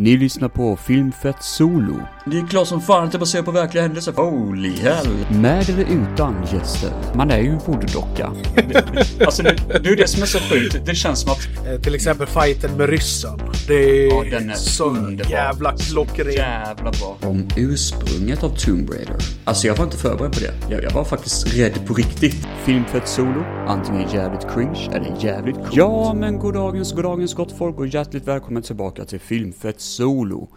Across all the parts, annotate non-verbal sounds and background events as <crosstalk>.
Ni lyssnar på Filmfett Solo. Det är klart som fan att det baserar på verkliga händelser. Holy hell. Med eller utan gäster. Man är ju en voodoo-docka. <laughs> Alltså det, det är det som är så sjukt. Det känns som att... Eh, Till exempel fighten med ryssen. Det är, Ja, den är så underbar. jävla klockren. Jävla bra. Om ursprunget av Tomb Raider. Alltså jag var inte förberedd på det. Jag, jag var faktiskt rädd på riktigt. Filmfett Solo. Antingen jävligt cringe eller jävligt coolt. Ja, men goddagens, goddagens gott folk och hjärtligt välkommen tillbaka till Filmfett Solo.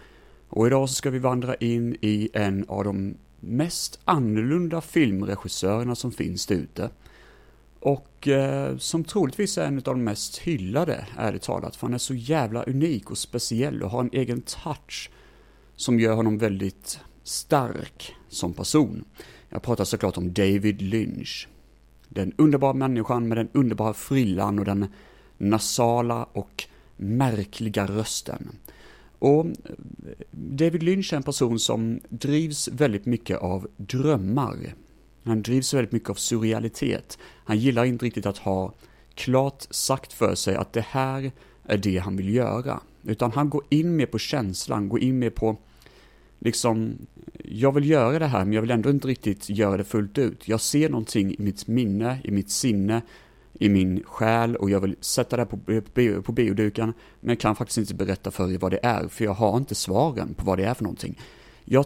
Och idag så ska vi vandra in i en av de mest annorlunda filmregissörerna som finns där ute. Och eh, som troligtvis är en av de mest hyllade, ärligt talat. För han är så jävla unik och speciell och har en egen touch som gör honom väldigt stark som person. Jag pratar såklart om David Lynch. Den underbara människan med den underbara frillan och den nasala och märkliga rösten. Och eh, David Lynch är en person som drivs väldigt mycket av drömmar. Han drivs väldigt mycket av surrealitet. Han gillar inte riktigt att ha klart sagt för sig att det här är det han vill göra. Utan han går in mer på känslan, går in mer på liksom, jag vill göra det här men jag vill ändå inte riktigt göra det fullt ut. Jag ser någonting i mitt minne, i mitt sinne, i min själ och jag vill sätta det på, på, bio- på bioduken men jag kan faktiskt inte berätta för er vad det är för jag har inte svaren på vad det är för någonting. Jag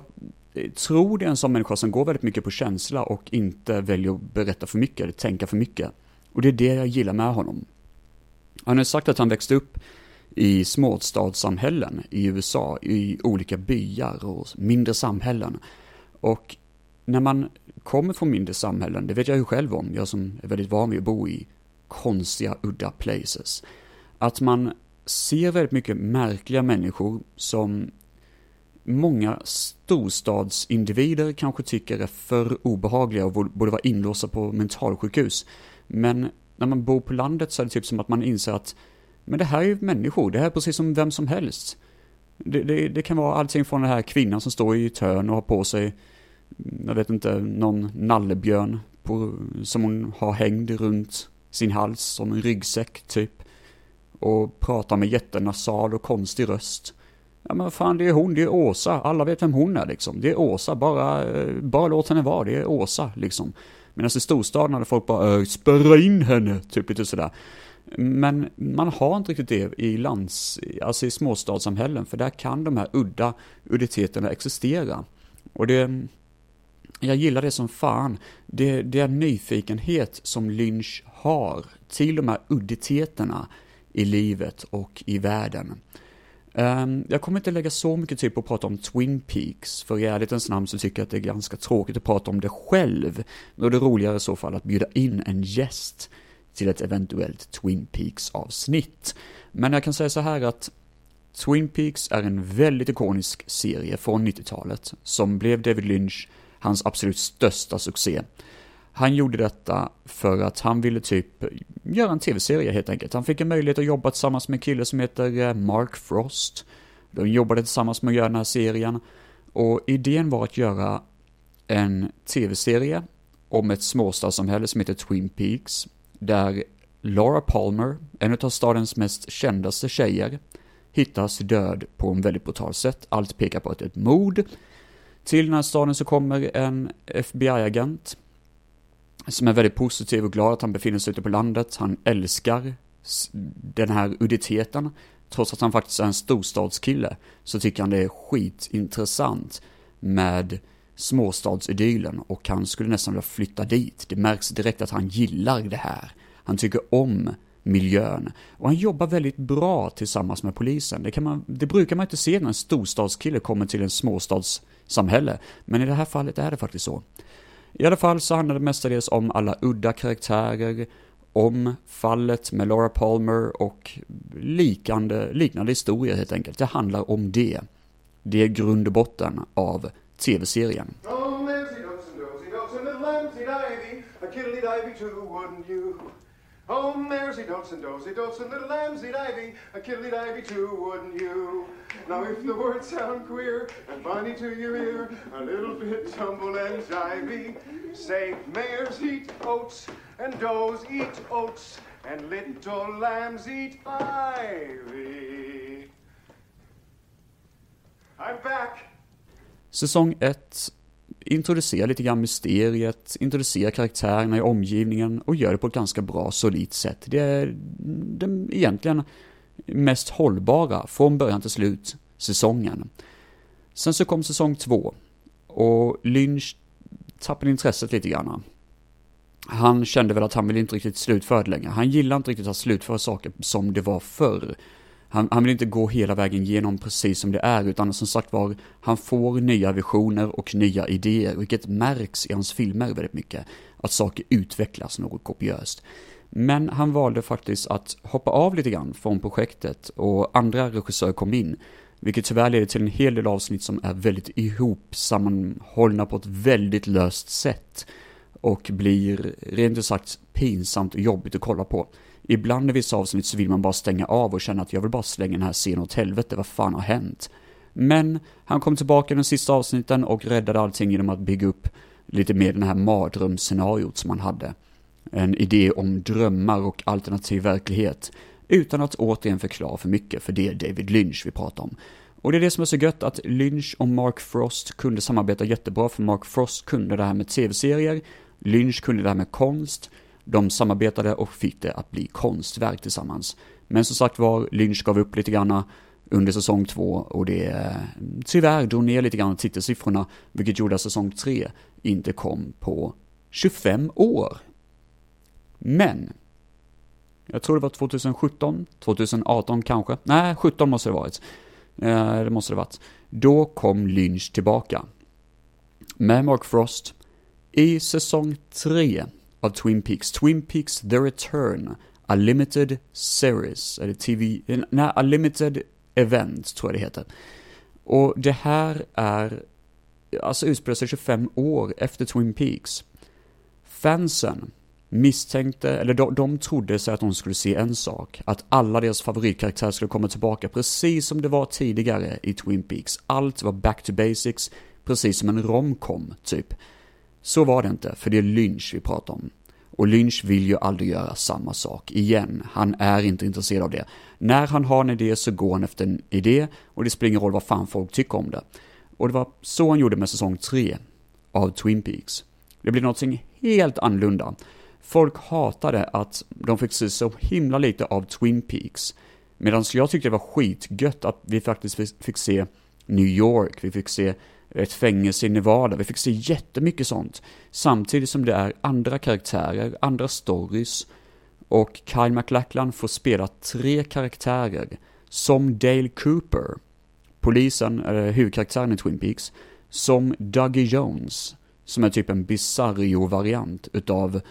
eh, tror det är en sån människa som går väldigt mycket på känsla och inte väljer att berätta för mycket eller tänka för mycket. Och det är det jag gillar med honom. Han har sagt att han växte upp i småstadssamhällen i USA, i olika byar och mindre samhällen. Och när man kommer från mindre samhällen, det vet jag ju själv om, jag som är väldigt van vid att bo i konstiga, udda places, att man ser väldigt mycket märkliga människor som många storstadsindivider kanske tycker är för obehagliga och borde vara inlåsta på mentalsjukhus. Men när man bor på landet så är det typ som att man inser att men det här är ju människor, det här är precis som vem som helst. Det, det, det kan vara allting från den här kvinnan som står i ett hörn och har på sig, jag vet inte, någon nallebjörn på, som hon har hängd runt sin hals som en ryggsäck typ. Och pratar med jättenasal och konstig röst. Ja men fan det är hon, det är Åsa, alla vet vem hon är liksom. Det är Åsa, bara, eh, bara låt henne vara, det är Åsa liksom. Medan i storstaden hade folk bara äh, spärra in henne, typ lite sådär. Men man har inte riktigt det i lands, alltså i småstadssamhällen, för där kan de här udda udditeterna existera. Och det, jag gillar det som fan. Det, det är nyfikenhet som Lynch har till de här udditeterna i livet och i världen. Ehm, jag kommer inte lägga så mycket tid på att prata om Twin Peaks, för i ärlighetens namn så tycker jag att det är ganska tråkigt att prata om det själv. Då är det roligare i så fall att bjuda in en gäst till ett eventuellt Twin Peaks-avsnitt. Men jag kan säga så här att Twin Peaks är en väldigt ikonisk serie från 90-talet som blev David Lynch hans absolut största succé. Han gjorde detta för att han ville typ göra en tv-serie helt enkelt. Han fick en möjlighet att jobba tillsammans med en kille som heter eh, Mark Frost. De jobbade tillsammans med att göra den här serien. Och idén var att göra en tv-serie om ett småstadssamhälle som heter Twin Peaks. Där Laura Palmer, en av stadens mest kändaste tjejer, hittas död på en väldigt brutal sätt. Allt pekar på att det är ett mord. Till den här staden så kommer en FBI-agent som är väldigt positiv och glad att han befinner sig ute på landet. Han älskar den här udditeten. Trots att han faktiskt är en storstadskille så tycker han det är skitintressant med småstadsidylen. och han skulle nästan vilja flytta dit. Det märks direkt att han gillar det här. Han tycker om miljön. Och han jobbar väldigt bra tillsammans med polisen. Det, kan man, det brukar man inte se när en storstadskille kommer till en småstadssamhälle. Men i det här fallet är det faktiskt så. I alla fall så handlar det mestadels om alla udda karaktärer, om fallet med Laura Palmer och liknande, liknande historier helt enkelt. Det handlar om det. Det är grund och botten av tv-serien. Oh, Oh, Mersey Dawson, Dozy Dawson, little lambsy divey, a kiddly divey too, wouldn't you? Now, if the words sound queer and funny to your ear, a little bit tumble and jivey, say mares eat oats and does eat oats and little lambs eat ivy. I'm back. Säsong 1 introducerar lite grann mysteriet, introducerar karaktärerna i omgivningen och gör det på ett ganska bra, solidt sätt. Det är den egentligen mest hållbara, från början till slut, säsongen. Sen så kom säsong två och Lynch tappade intresset lite grann. Han kände väl att han vill inte riktigt slutföra det längre. Han gillar inte riktigt att slutföra saker som det var förr. Han, han, vill inte gå hela vägen genom precis som det är, utan som sagt var, han får nya visioner och nya idéer, vilket märks i hans filmer väldigt mycket. Att saker utvecklas något kopiöst. Men han valde faktiskt att hoppa av lite grann från projektet och andra regissörer kom in. Vilket tyvärr leder till en hel del avsnitt som är väldigt ihop sammanhållna på ett väldigt löst sätt. Och blir rent ut sagt pinsamt och jobbigt att kolla på. Ibland i vissa avsnitt så vill man bara stänga av och känna att jag vill bara slänga den här scenen åt helvete, vad fan har hänt? Men han kom tillbaka i den sista avsnitten och räddade allting genom att bygga upp lite mer den här mardrömsscenariot som han hade. En idé om drömmar och alternativ verklighet. Utan att återigen förklara för mycket, för det är David Lynch vi pratar om. Och det är det som är så gött, att Lynch och Mark Frost kunde samarbeta jättebra, för Mark Frost kunde det här med tv-serier, Lynch kunde det här med konst, de samarbetade och fick det att bli konstverk tillsammans. Men som sagt var, Lynch gav upp lite grann under säsong två och det eh, tyvärr drog ner lite grann titelsiffrorna, vilket gjorde att säsong tre inte kom på 25 år. Men, jag tror det var 2017, 2018 kanske, nej 17 måste det varit. Eh, det måste det varit. Då kom Lynch tillbaka. Med Mark Frost i säsong 3 av Twin Peaks. Twin Peaks The Return. A Limited Series. Eller TV... Nej, A Limited Event tror jag det heter. Och det här är... Alltså utspelar sig 25 år efter Twin Peaks. Fansen misstänkte, eller de, de trodde sig att de skulle se en sak. Att alla deras favoritkaraktärer skulle komma tillbaka precis som det var tidigare i Twin Peaks. Allt var back to basics, precis som en romcom, typ. Så var det inte, för det är Lynch vi pratar om. Och Lynch vill ju aldrig göra samma sak igen. Han är inte intresserad av det. När han har en idé så går han efter en idé och det spelar ingen roll vad fan folk tycker om det. Och det var så han gjorde med säsong 3 av Twin Peaks. Det blev någonting helt annorlunda. Folk hatade att de fick se så himla lite av Twin Peaks. Medan jag tyckte det var skitgött att vi faktiskt fick se New York, vi fick se ett fängelse i Nevada. Vi fick se jättemycket sånt. Samtidigt som det är andra karaktärer, andra stories. Och Kyle MacLachlan får spela tre karaktärer. Som Dale Cooper, polisen, eller huvudkaraktären i Twin Peaks. Som Dougie Jones, som är typ en bizarrio-variant utav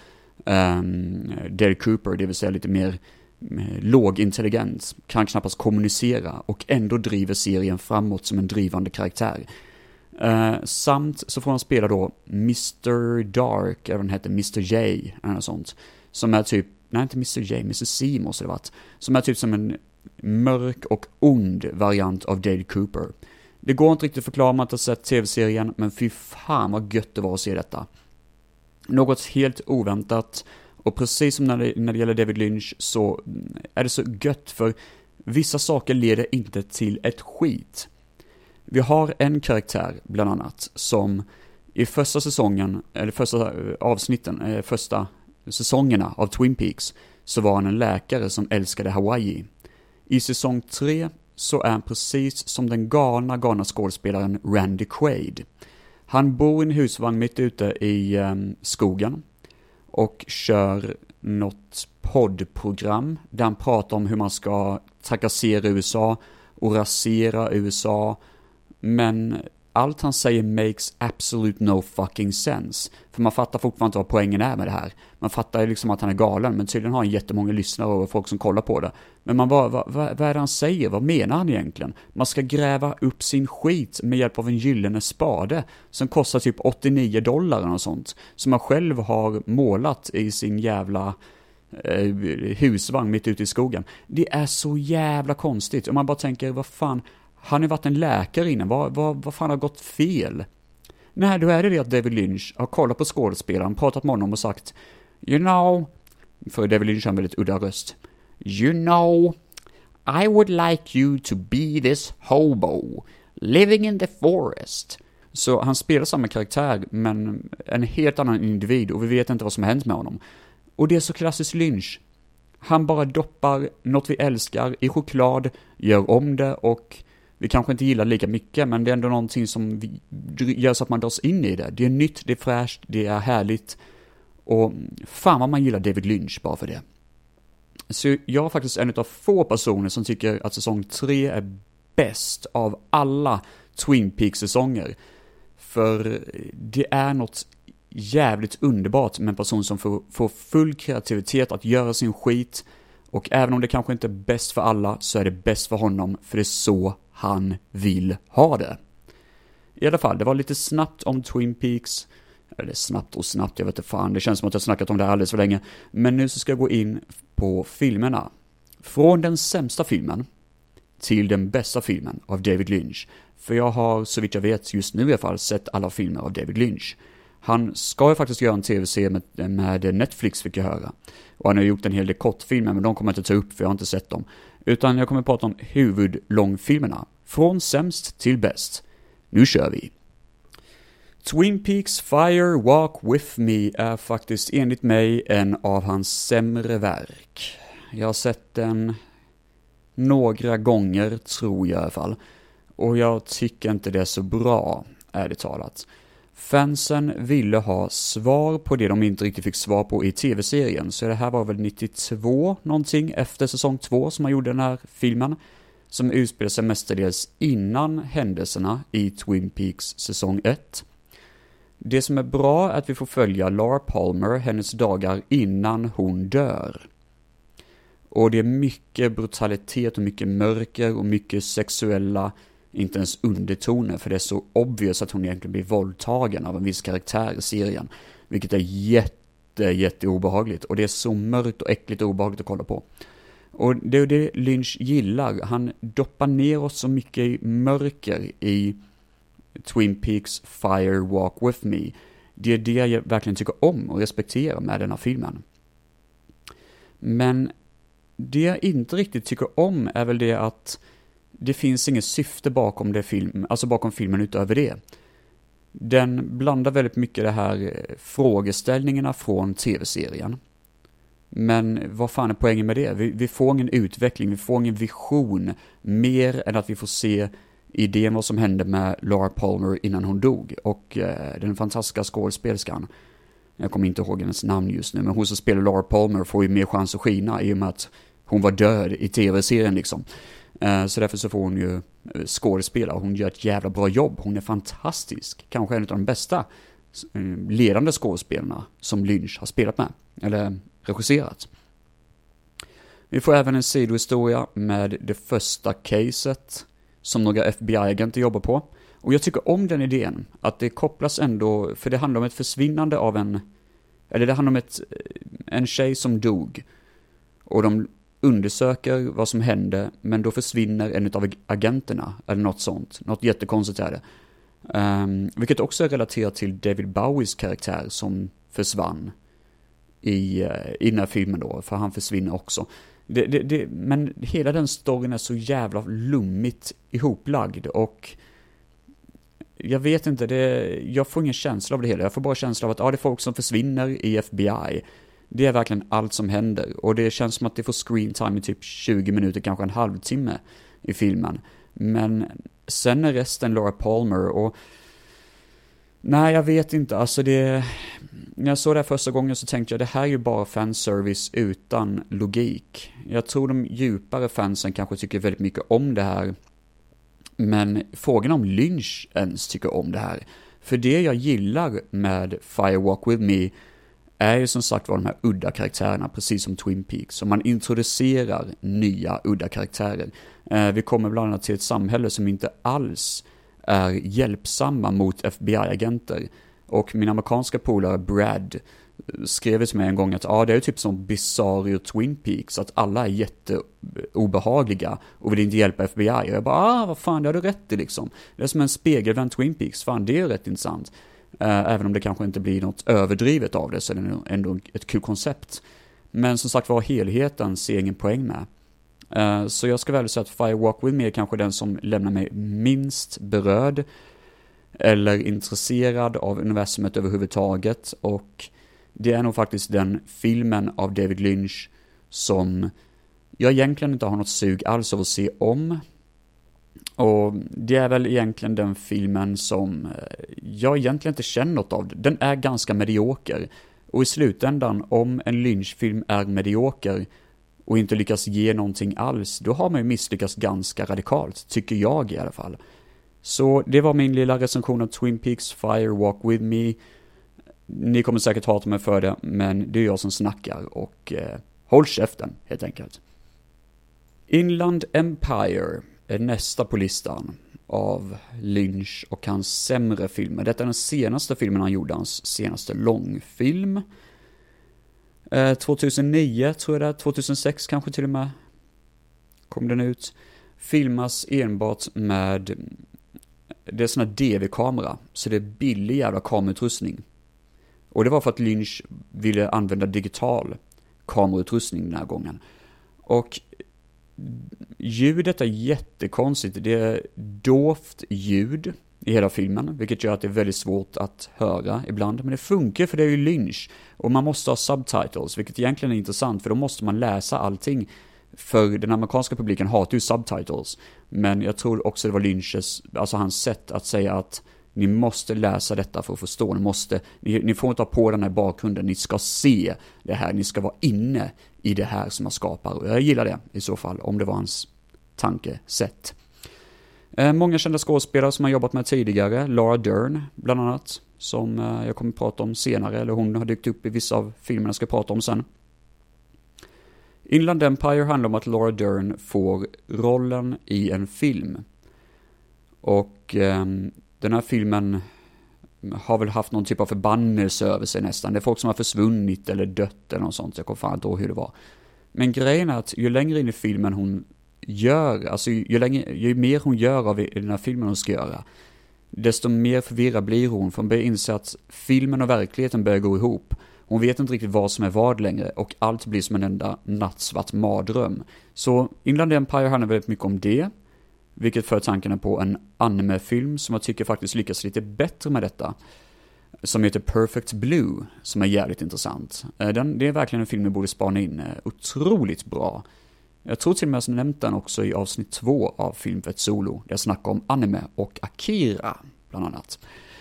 um, Dale Cooper, det vill säga lite mer eh, låg intelligens, kan knappast kommunicera och ändå driver serien framåt som en drivande karaktär. Eh, samt så får han spela då Mr Dark, eller den heter Mr J, eller något sånt. Som är typ, nej inte Mr J, Mr C måste det varit. Som är typ som en mörk och ond variant av Dale Cooper. Det går inte riktigt att förklara om man inte har sett tv-serien, men fy fan vad gött det var att se detta. Något helt oväntat, och precis som när det, när det gäller David Lynch så är det så gött för vissa saker leder inte till ett skit. Vi har en karaktär, bland annat, som i första säsongen, eller första eh, avsnitten, eh, första säsongerna av Twin Peaks, så var han en läkare som älskade Hawaii. I säsong 3 så är han precis som den galna, galna skådespelaren Randy Quaid. Han bor i en husvagn mitt ute i um, skogen och kör något poddprogram där han pratar om hur man ska trakassera USA och rasera USA men allt han säger makes absolute no fucking sense. För man fattar fortfarande inte vad poängen är med det här. Man fattar ju liksom att han är galen, men tydligen har han jättemånga lyssnare och folk som kollar på det. Men man bara, vad, vad, vad är det han säger? Vad menar han egentligen? Man ska gräva upp sin skit med hjälp av en gyllene spade som kostar typ 89 dollar och sånt. Som man själv har målat i sin jävla eh, husvagn mitt ute i skogen. Det är så jävla konstigt. Och man bara tänker, vad fan, han har ju varit en läkare innan, vad, vad, vad fan har gått fel? Nej, då är det det att David Lynch har kollat på skådespelaren, pratat med honom och sagt You know, för David Lynch har en väldigt udda röst. You know, I would like you to be this hobo. Living in the Forest. Så han spelar samma karaktär, men en helt annan individ och vi vet inte vad som har hänt med honom. Och det är så klassiskt Lynch. Han bara doppar något vi älskar i choklad, gör om det och vi kanske inte gillar lika mycket, men det är ändå någonting som vi, gör så att man dras in i det. Det är nytt, det är fräscht, det är härligt. Och fan vad man gillar David Lynch bara för det. Så jag är faktiskt en av få personer som tycker att säsong 3 är bäst av alla Twin Peaks-säsonger. För det är något jävligt underbart med en person som får, får full kreativitet att göra sin skit. Och även om det kanske inte är bäst för alla så är det bäst för honom, för det är så han vill ha det. I alla fall, det var lite snabbt om Twin Peaks. Eller snabbt och snabbt, jag vet inte fan, det känns som att jag snackat om det här alldeles för länge. Men nu så ska jag gå in på filmerna. Från den sämsta filmen till den bästa filmen av David Lynch. För jag har, så vitt jag vet, just nu i alla fall, sett alla filmer av David Lynch. Han ska ju faktiskt göra en tv-serie med, med, Netflix fick jag höra. Och han har gjort en hel del kortfilmer, men de kommer jag inte ta upp för jag har inte sett dem. Utan jag kommer att prata om huvudlångfilmerna. Från sämst till bäst. Nu kör vi! Twin Peaks Fire Walk With Me är faktiskt enligt mig en av hans sämre verk. Jag har sett den några gånger, tror jag i alla fall. Och jag tycker inte det är så bra, ärligt talat. Fansen ville ha svar på det de inte riktigt fick svar på i tv-serien, så det här var väl 92 någonting efter säsong 2 som man gjorde den här filmen, som utspelar sig mestadels innan händelserna i Twin Peaks säsong 1. Det som är bra är att vi får följa Laura Palmer hennes dagar innan hon dör. Och det är mycket brutalitet och mycket mörker och mycket sexuella inte ens undertoner, för det är så obvious att hon egentligen blir våldtagen av en viss karaktär i serien. Vilket är jätte, jätte obehagligt. Och det är så mörkt och äckligt och obehagligt att kolla på. Och det är det Lynch gillar. Han doppar ner oss så mycket i mörker i Twin Peaks Fire Walk With Me. Det är det jag verkligen tycker om och respekterar med den här filmen. Men det jag inte riktigt tycker om är väl det att det finns inget syfte bakom, det film, alltså bakom filmen utöver det. Den blandar väldigt mycket det här eh, frågeställningarna från tv-serien. Men vad fan är poängen med det? Vi, vi, får ingen utveckling, vi får ingen vision, mer än att vi får se idén vad som hände med Laura Palmer innan hon dog. Och eh, den fantastiska skådespelerskan, jag kommer inte ihåg hennes namn just nu, men hon som spelar Laura Palmer får ju mer chans att skina i och med att hon var död i tv-serien liksom. Eh, så därför så får hon ju eh, skådespela och hon gör ett jävla bra jobb. Hon är fantastisk. Kanske en av de bästa eh, ledande skådespelarna som Lynch har spelat med, eller regisserat. Vi får även en sidohistoria med det första caset som några FBI-agenter jobbar på. Och jag tycker om den idén, att det kopplas ändå, för det handlar om ett försvinnande av en, eller det handlar om ett, en tjej som dog. Och de undersöker vad som hände, men då försvinner en av agenterna, eller något sånt. Något jättekonstigt är det. Um, vilket också är relaterat till David Bowies karaktär som försvann i, uh, i den här filmen då, för han försvinner också. Det, det, det, men hela den storyn är så jävla lummigt ihoplagd och jag vet inte, det, jag får ingen känsla av det hela. Jag får bara känsla av att ja, det är folk som försvinner i FBI. Det är verkligen allt som händer och det känns som att det får screen time i typ 20 minuter, kanske en halvtimme i filmen. Men sen är resten Laura Palmer och Nej, jag vet inte. Alltså det... När jag såg det här första gången så tänkte jag det här är ju bara fanservice utan logik. Jag tror de djupare fansen kanske tycker väldigt mycket om det här. Men frågan om Lynch ens tycker om det här. För det jag gillar med Firewalk With Me är ju som sagt var de här udda karaktärerna, precis som Twin Peaks. Så man introducerar nya udda karaktärer. Eh, vi kommer bland annat till ett samhälle som inte alls är hjälpsamma mot FBI-agenter. Och min amerikanska polare Brad eh, skrev till mig en gång att ja, det är typ som Bizarro Twin Peaks, att alla är jätteobehagliga och vill inte hjälpa FBI. Och jag bara, ah, vad fan, det har du rätt i liksom. Det är som en spegelvänd Twin Peaks, fan det är ju rätt intressant. Eh, även om det kanske inte blir något överdrivet av det, så är det ändå ett kul koncept. Men som sagt var, helheten ser ingen poäng med. Eh, så jag ska väl säga att Firewalk With Me är kanske den som lämnar mig minst berörd eller intresserad av universumet överhuvudtaget och det är nog faktiskt den filmen av David Lynch som jag egentligen inte har något sug alls av att se om. Och det är väl egentligen den filmen som eh, jag egentligen inte känner något av. Den är ganska medioker. Och i slutändan, om en lynchfilm är medioker och inte lyckas ge någonting alls, då har man ju misslyckats ganska radikalt, tycker jag i alla fall. Så det var min lilla recension av Twin Peaks Fire Walk With Me. Ni kommer säkert hata mig för det, men det är jag som snackar och eh, håll käften helt enkelt. Inland Empire Eh, nästa på listan av Lynch och hans sämre filmer. Detta är den senaste filmen han gjorde, hans senaste långfilm. Eh, 2009 tror jag det är, 2006 kanske till och med. Kom den ut. Filmas enbart med, det är sån här DV-kamera, så det är billig jävla kamerautrustning. Och det var för att Lynch ville använda digital kamerautrustning den här gången. Och ljudet är jättekonstigt. Det är dovt ljud i hela filmen, vilket gör att det är väldigt svårt att höra ibland. Men det funkar för det är ju Lynch. Och man måste ha subtitles, vilket egentligen är intressant, för då måste man läsa allting. För den amerikanska publiken hatar ju subtitles. Men jag tror också det var Lynches, alltså hans sätt att säga att ni måste läsa detta för att förstå. Ni, måste, ni, ni får inte ha på den här bakgrunden, ni ska se det här, ni ska vara inne i det här som han skapar. Och jag gillar det i så fall, om det var hans tankesätt. Eh, många kända skådespelare som har jobbat med tidigare, Laura Dern bland annat, som eh, jag kommer att prata om senare, eller hon har dykt upp i vissa av filmerna jag ska prata om sen. Inland Empire handlar om att Laura Dern får rollen i en film. Och eh, den här filmen har väl haft någon typ av förbannelse över sig nästan. Det är folk som har försvunnit eller dött eller något sånt. Jag kommer fan inte ihåg hur det var. Men grejen är att ju längre in i filmen hon gör, alltså ju, längre, ju mer hon gör av den här filmen hon ska göra, desto mer förvirrad blir hon, för hon börjar inse att filmen och verkligheten börjar gå ihop. Hon vet inte riktigt vad som är vad längre och allt blir som en enda nattsvart mardröm. Så Inland Empire handlar väldigt mycket om det, vilket för tankarna på en anime-film som jag tycker faktiskt lyckas lite bättre med detta. Som heter Perfect Blue, som är jävligt intressant. Eh, den, det är verkligen en film vi borde spana in, eh, otroligt bra. Jag tror till och med att jag nämnt den också i avsnitt två av Film för ett Solo, där jag snackar om anime och Akira, bland annat.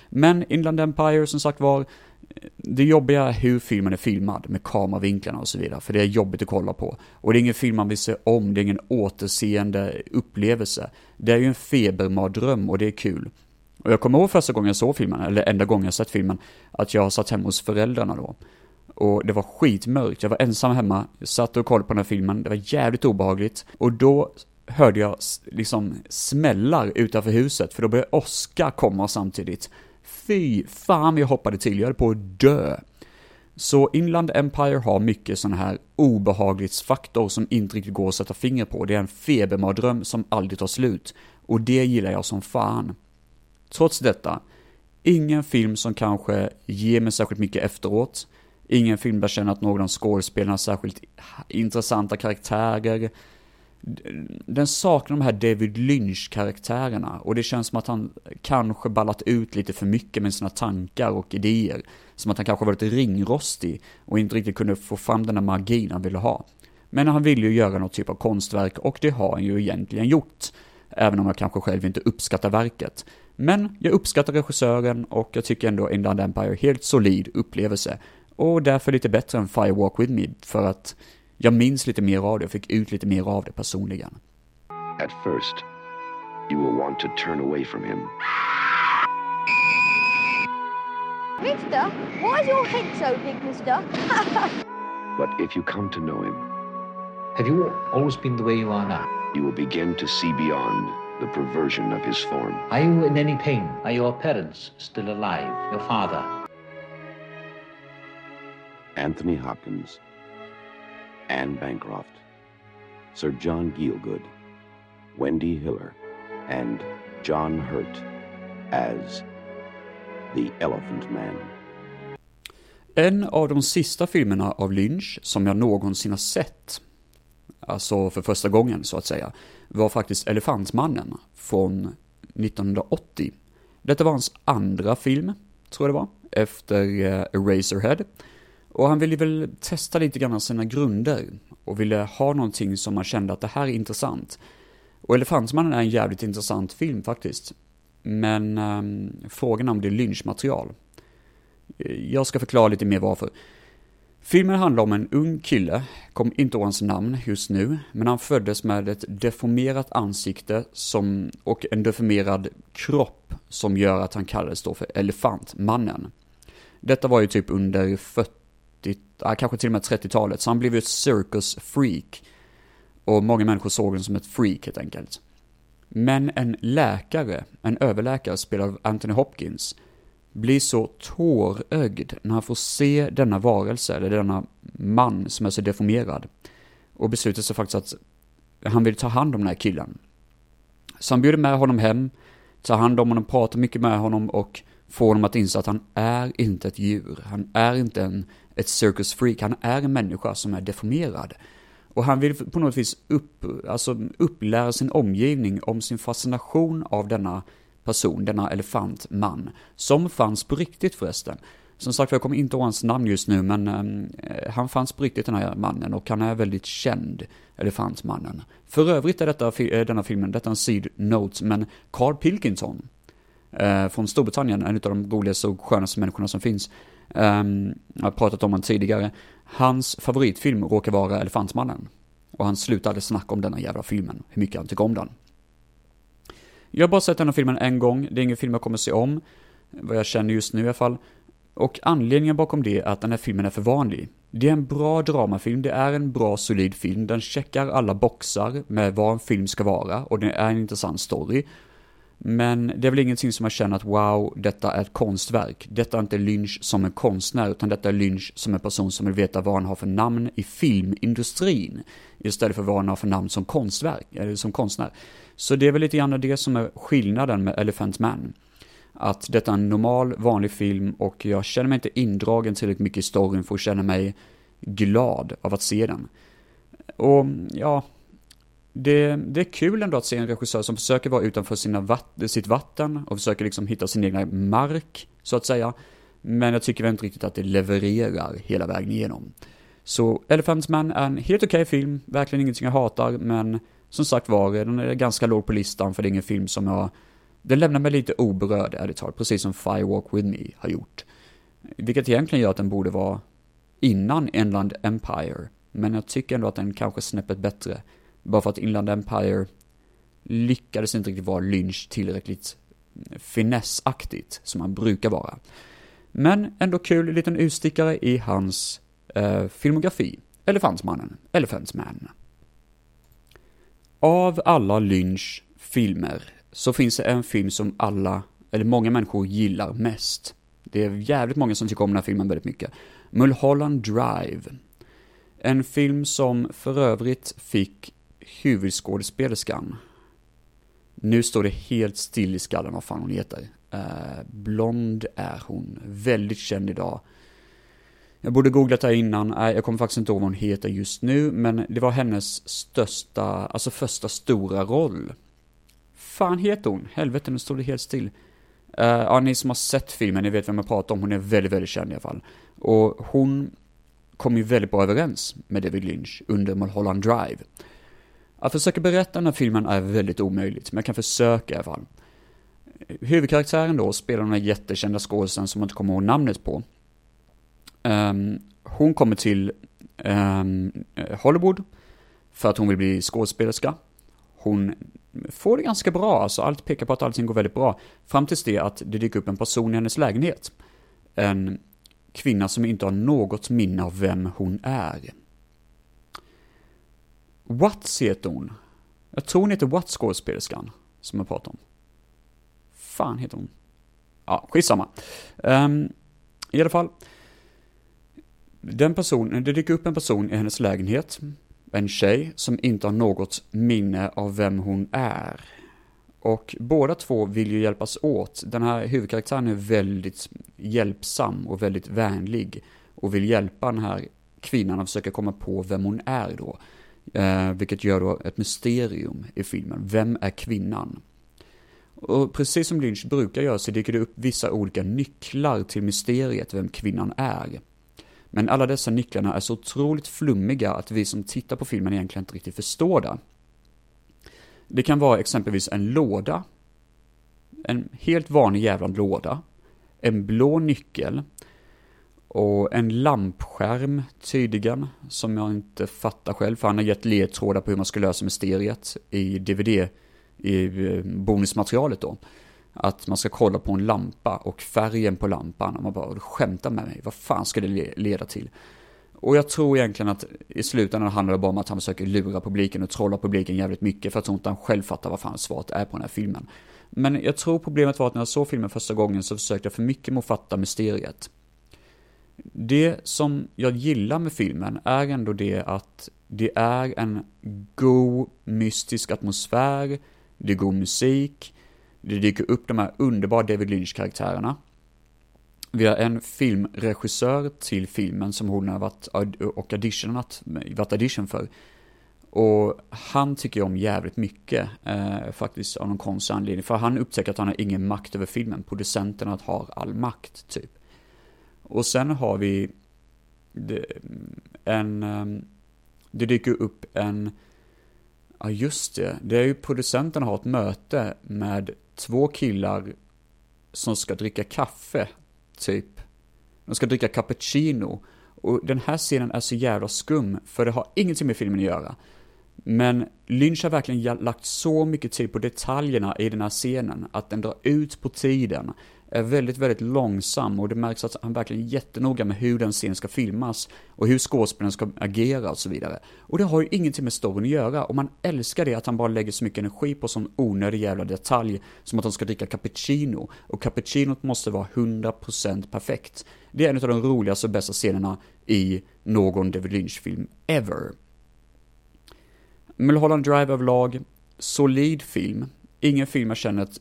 Men Inland Empire, som sagt var, det jobbiga är hur filmen är filmad, med kameravinklarna och så vidare, för det är jobbigt att kolla på. Och det är ingen film man vill se om, det är ingen återseende upplevelse. Det är ju en febermardröm och det är kul. Och jag kommer ihåg första gången jag såg filmen, eller enda gången jag sett filmen, att jag satt hemma hos föräldrarna då. Och det var skitmörkt, jag var ensam hemma, jag satt och kollade på den här filmen, det var jävligt obehagligt. Och då hörde jag liksom smällar utanför huset, för då började Oskar komma samtidigt. Fy fan jag hoppade till, jag höll på att dö. Så Inland Empire har mycket sån här obehaglighetsfaktor som inte riktigt går att sätta finger på. Det är en febermardröm som aldrig tar slut. Och det gillar jag som fan. Trots detta, ingen film som kanske ger mig särskilt mycket efteråt. Ingen film där jag känner att någon av skådespelarna har särskilt intressanta karaktärer. Den saknar de här David Lynch-karaktärerna och det känns som att han kanske ballat ut lite för mycket med sina tankar och idéer. Som att han kanske varit ringrostig och inte riktigt kunde få fram den här magin han ville ha. Men han ville ju göra något typ av konstverk och det har han ju egentligen gjort. Även om jag kanske själv inte uppskattar verket. Men jag uppskattar regissören och jag tycker ändå Inland Empire helt solid upplevelse. Och därför lite bättre än Firewalk With Me, för att jag minns lite mer av det och fick ut lite mer av det personligen. At first, you will want to turn away from him. Mister, why is your head so big, mister? <laughs> But if you come to know him, Have you always been the way you are now? you will begin to see beyond the perversion of his form. Are you in any pain? Are your parents still alive? Your father? Anthony Hopkins, Anne Bancroft, Sir John Gielgud, Wendy Hiller, and John Hurt as the Elephant Man. En av de sista filmerna av Lynch som jag någonsin har sett alltså för första gången så att säga, var faktiskt Elefantmannen från 1980. Detta var hans andra film, tror jag det var, efter eh, Eraserhead. Och han ville väl testa lite grann sina grunder och ville ha någonting som man kände att det här är intressant. Och Elefantmannen är en jävligt intressant film faktiskt. Men eh, frågan om det är lynchmaterial. Jag ska förklara lite mer varför. Filmen handlar om en ung kille, kom inte ihåg hans namn just nu, men han föddes med ett deformerat ansikte som, och en deformerad kropp som gör att han kallades då för Elefantmannen. Detta var ju typ under 40, äh, kanske till och med 30-talet, så han blev ju ett circus freak. Och många människor såg honom som ett freak helt enkelt. Men en läkare, en överläkare spelad av Anthony Hopkins, blir så tårögd när han får se denna varelse, eller denna man som är så deformerad. Och beslutar sig faktiskt att han vill ta hand om den här killen. Så han bjuder med honom hem, tar hand om honom, pratar mycket med honom och får honom att inse att han är inte ett djur. Han är inte en, ett circus freak, han är en människa som är deformerad. Och han vill på något vis upp, alltså upplära sin omgivning om sin fascination av denna person, denna elefantman, som fanns på riktigt förresten. Som sagt jag kommer inte ihåg hans namn just nu, men ehm, eh, han fanns på riktigt den här mannen och han är väldigt känd, Elefantmannen. För övrigt är detta, eh, denna filmen, detta är en seed note, men Carl Pilkington eh, från Storbritannien, en av de roligaste och skönaste människorna som finns. Um, jag har pratat om honom tidigare. Hans favoritfilm råkar vara Elefantmannen. Och han slutade snacka om denna jävla filmen, hur mycket han tycker om den. Jag har bara sett den här filmen en gång, det är ingen film jag kommer se om, vad jag känner just nu i alla fall. Och anledningen bakom det är att den här filmen är för vanlig. Det är en bra dramafilm, det är en bra solid film, den checkar alla boxar med vad en film ska vara och det är en intressant story. Men det är väl ingenting som jag känner att wow, detta är ett konstverk. Detta är inte Lynch som en konstnär, utan detta är Lynch som en person som vill veta vad han har för namn i filmindustrin. Istället för vad han har för namn som konstverk, eller som konstnär. Så det är väl lite grann det som är skillnaden med Elephant Man. Att detta är en normal, vanlig film och jag känner mig inte indragen tillräckligt mycket i storyn för att känna mig glad av att se den. Och ja, det, det är kul ändå att se en regissör som försöker vara utanför sina vatt, sitt vatten och försöker liksom hitta sin egna mark, så att säga. Men jag tycker väl inte riktigt att det levererar hela vägen igenom. Så Elephant Man är en helt okej okay film, verkligen ingenting jag hatar, men som sagt var, den är ganska låg på listan för det är ingen film som jag... Den lämnar mig lite oberörd, ärligt talat, precis som Firewalk With Me har gjort. Vilket egentligen gör att den borde vara innan Inland Empire, men jag tycker ändå att den kanske är snäppet bättre. Bara för att Inland Empire lyckades inte riktigt vara Lynch tillräckligt finessaktigt, som han brukar vara. Men ändå kul liten utstickare i hans eh, filmografi. Elefantsmannen, Elefantsman. Av alla Lynch filmer så finns det en film som alla, eller många människor gillar mest. Det är jävligt många som tycker om den här filmen väldigt mycket. Mulholland Drive. En film som för övrigt fick huvudskådespelerskan. Nu står det helt still i skallen vad fan hon heter. Eh, blond är hon, väldigt känd idag. Jag borde googlat det här innan, jag kommer faktiskt inte ihåg vad hon heter just nu, men det var hennes största, alltså första stora roll. Fan heter hon? Helvete, nu står det helt still. Uh, ja, ni som har sett filmen, ni vet vem jag pratar om, hon är väldigt, väldigt känd i alla fall. Och hon kom ju väldigt bra överens med David Lynch under Mulholland Drive. Att försöka berätta den här filmen är väldigt omöjligt, men jag kan försöka i alla fall. Huvudkaraktären då spelar den här jättekända skådespelaren som man inte kommer ihåg namnet på. Um, hon kommer till um, Hollywood för att hon vill bli skådespelerska. Hon får det ganska bra, alltså allt pekar på att allting går väldigt bra. Fram tills det att det dyker upp en person i hennes lägenhet. En kvinna som inte har något minne av vem hon är. Watts heter hon. Jag tror hon heter Watts skådespelerskan, som jag pratar om. Fan heter hon? Ja, skitsamma. Um, I alla fall, den personen, det dyker upp en person i hennes lägenhet, en tjej som inte har något minne av vem hon är. Och båda två vill ju hjälpas åt. Den här huvudkaraktären är väldigt hjälpsam och väldigt vänlig och vill hjälpa den här kvinnan att försöka komma på vem hon är då. Eh, vilket gör då ett mysterium i filmen. Vem är kvinnan? Och precis som Lynch brukar göra så dyker det upp vissa olika nycklar till mysteriet vem kvinnan är. Men alla dessa nycklarna är så otroligt flummiga att vi som tittar på filmen egentligen inte riktigt förstår det. Det kan vara exempelvis en låda, en helt vanlig jävla låda, en blå nyckel och en lampskärm tydligen, som jag inte fattar själv, för han har gett ledtrådar på hur man ska lösa mysteriet i DVD, i eh, bonusmaterialet då. Att man ska kolla på en lampa och färgen på lampan och man bara skämtar med mig, vad fan ska det leda till? Och jag tror egentligen att i slutändan handlar det bara om att han försöker lura publiken och trolla publiken jävligt mycket för att tror inte han själv fattar vad fan svaret är på den här filmen. Men jag tror problemet var att när jag såg filmen första gången så försökte jag för mycket med att fatta mysteriet. Det som jag gillar med filmen är ändå det att det är en god mystisk atmosfär, det är god musik, det dyker upp de här underbara David Lynch-karaktärerna. Vi har en filmregissör till filmen som hon har varit och auditionat, varit audition för. Och han tycker jag om jävligt mycket, eh, faktiskt av någon konstig anledning. För han upptäcker att han har ingen makt över filmen. Producenterna har all makt, typ. Och sen har vi en, ehm, det dyker upp en, ja just det, det är ju producenten har ett möte med två killar som ska dricka kaffe, typ. De ska dricka cappuccino. Och den här scenen är så jävla skum, för det har ingenting med filmen att göra. Men Lynch har verkligen lagt så mycket tid på detaljerna i den här scenen, att den drar ut på tiden är väldigt, väldigt långsam och det märks att han verkligen är jättenoga med hur den scenen ska filmas och hur skådespelaren ska agera och så vidare. Och det har ju ingenting med storyn att göra och man älskar det att han bara lägger så mycket energi på sån onödig jävla detalj som att de ska dricka cappuccino och cappuccinot måste vara 100% perfekt. Det är en av de roligaste och bästa scenerna i någon David Lynch-film ever. Mulholland Drive överlag, solid film. Ingen film jag känner ett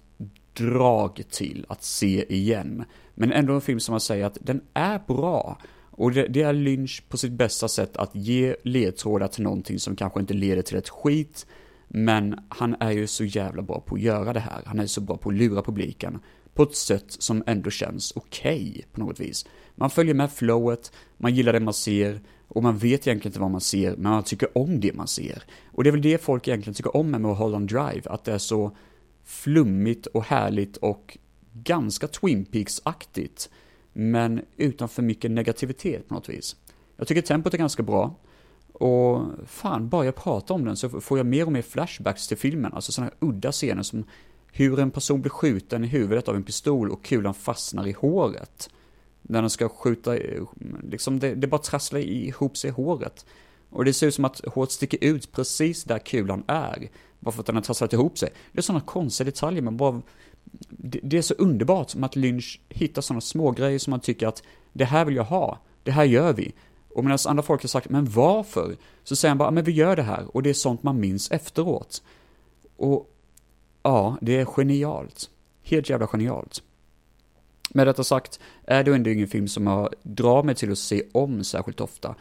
drag till att se igen. Men ändå en film som man säger att den är bra. Och det, det, är Lynch på sitt bästa sätt att ge ledtrådar till någonting som kanske inte leder till ett skit. Men han är ju så jävla bra på att göra det här. Han är så bra på att lura publiken. På ett sätt som ändå känns okej okay, på något vis. Man följer med flowet, man gillar det man ser och man vet egentligen inte vad man ser, men man tycker om det man ser. Och det är väl det folk egentligen tycker om med Mulholland Drive, att det är så flummigt och härligt och ganska Twin Peaks-aktigt. Men utan för mycket negativitet på något vis. Jag tycker tempot är ganska bra. Och fan, bara jag pratar om den så får jag mer och mer flashbacks till filmen. Alltså sådana här udda scener som hur en person blir skjuten i huvudet av en pistol och kulan fastnar i håret. När den ska skjuta, liksom det, det bara trasslar ihop sig i håret. Och det ser ut som att håret sticker ut precis där kulan är. Bara för att den har trasslat ihop sig. Det är sådana konstiga detaljer, men bara... Det, det är så underbart som att Lynch hittar sådana små grejer som man tycker att det här vill jag ha, det här gör vi. Och medan andra folk har sagt, men varför? Så säger han bara, men vi gör det här, och det är sånt man minns efteråt. Och ja, det är genialt. Helt jävla genialt. Med detta sagt är det ändå ingen film som jag drar mig till att se om särskilt ofta.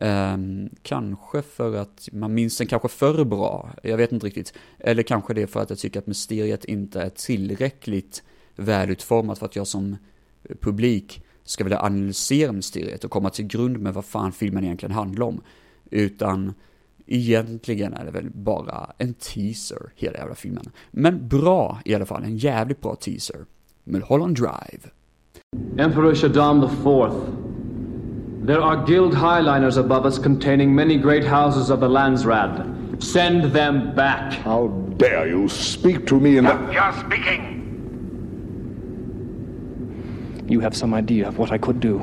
Um, kanske för att man minns den kanske för bra, jag vet inte riktigt. Eller kanske det är för att jag tycker att mysteriet inte är tillräckligt välutformat för att jag som publik ska vilja analysera mysteriet och komma till grund med vad fan filmen egentligen handlar om. Utan egentligen är det väl bara en teaser, hela jävla filmen. Men bra i alla fall, en jävligt bra teaser. Mulholland Drive. Emperor Shaddam the Fourth There are guild highliners above us containing many great houses of the Landsrad. Send them back. How dare you speak to me in that... You're speaking. You have some idea of what I could do.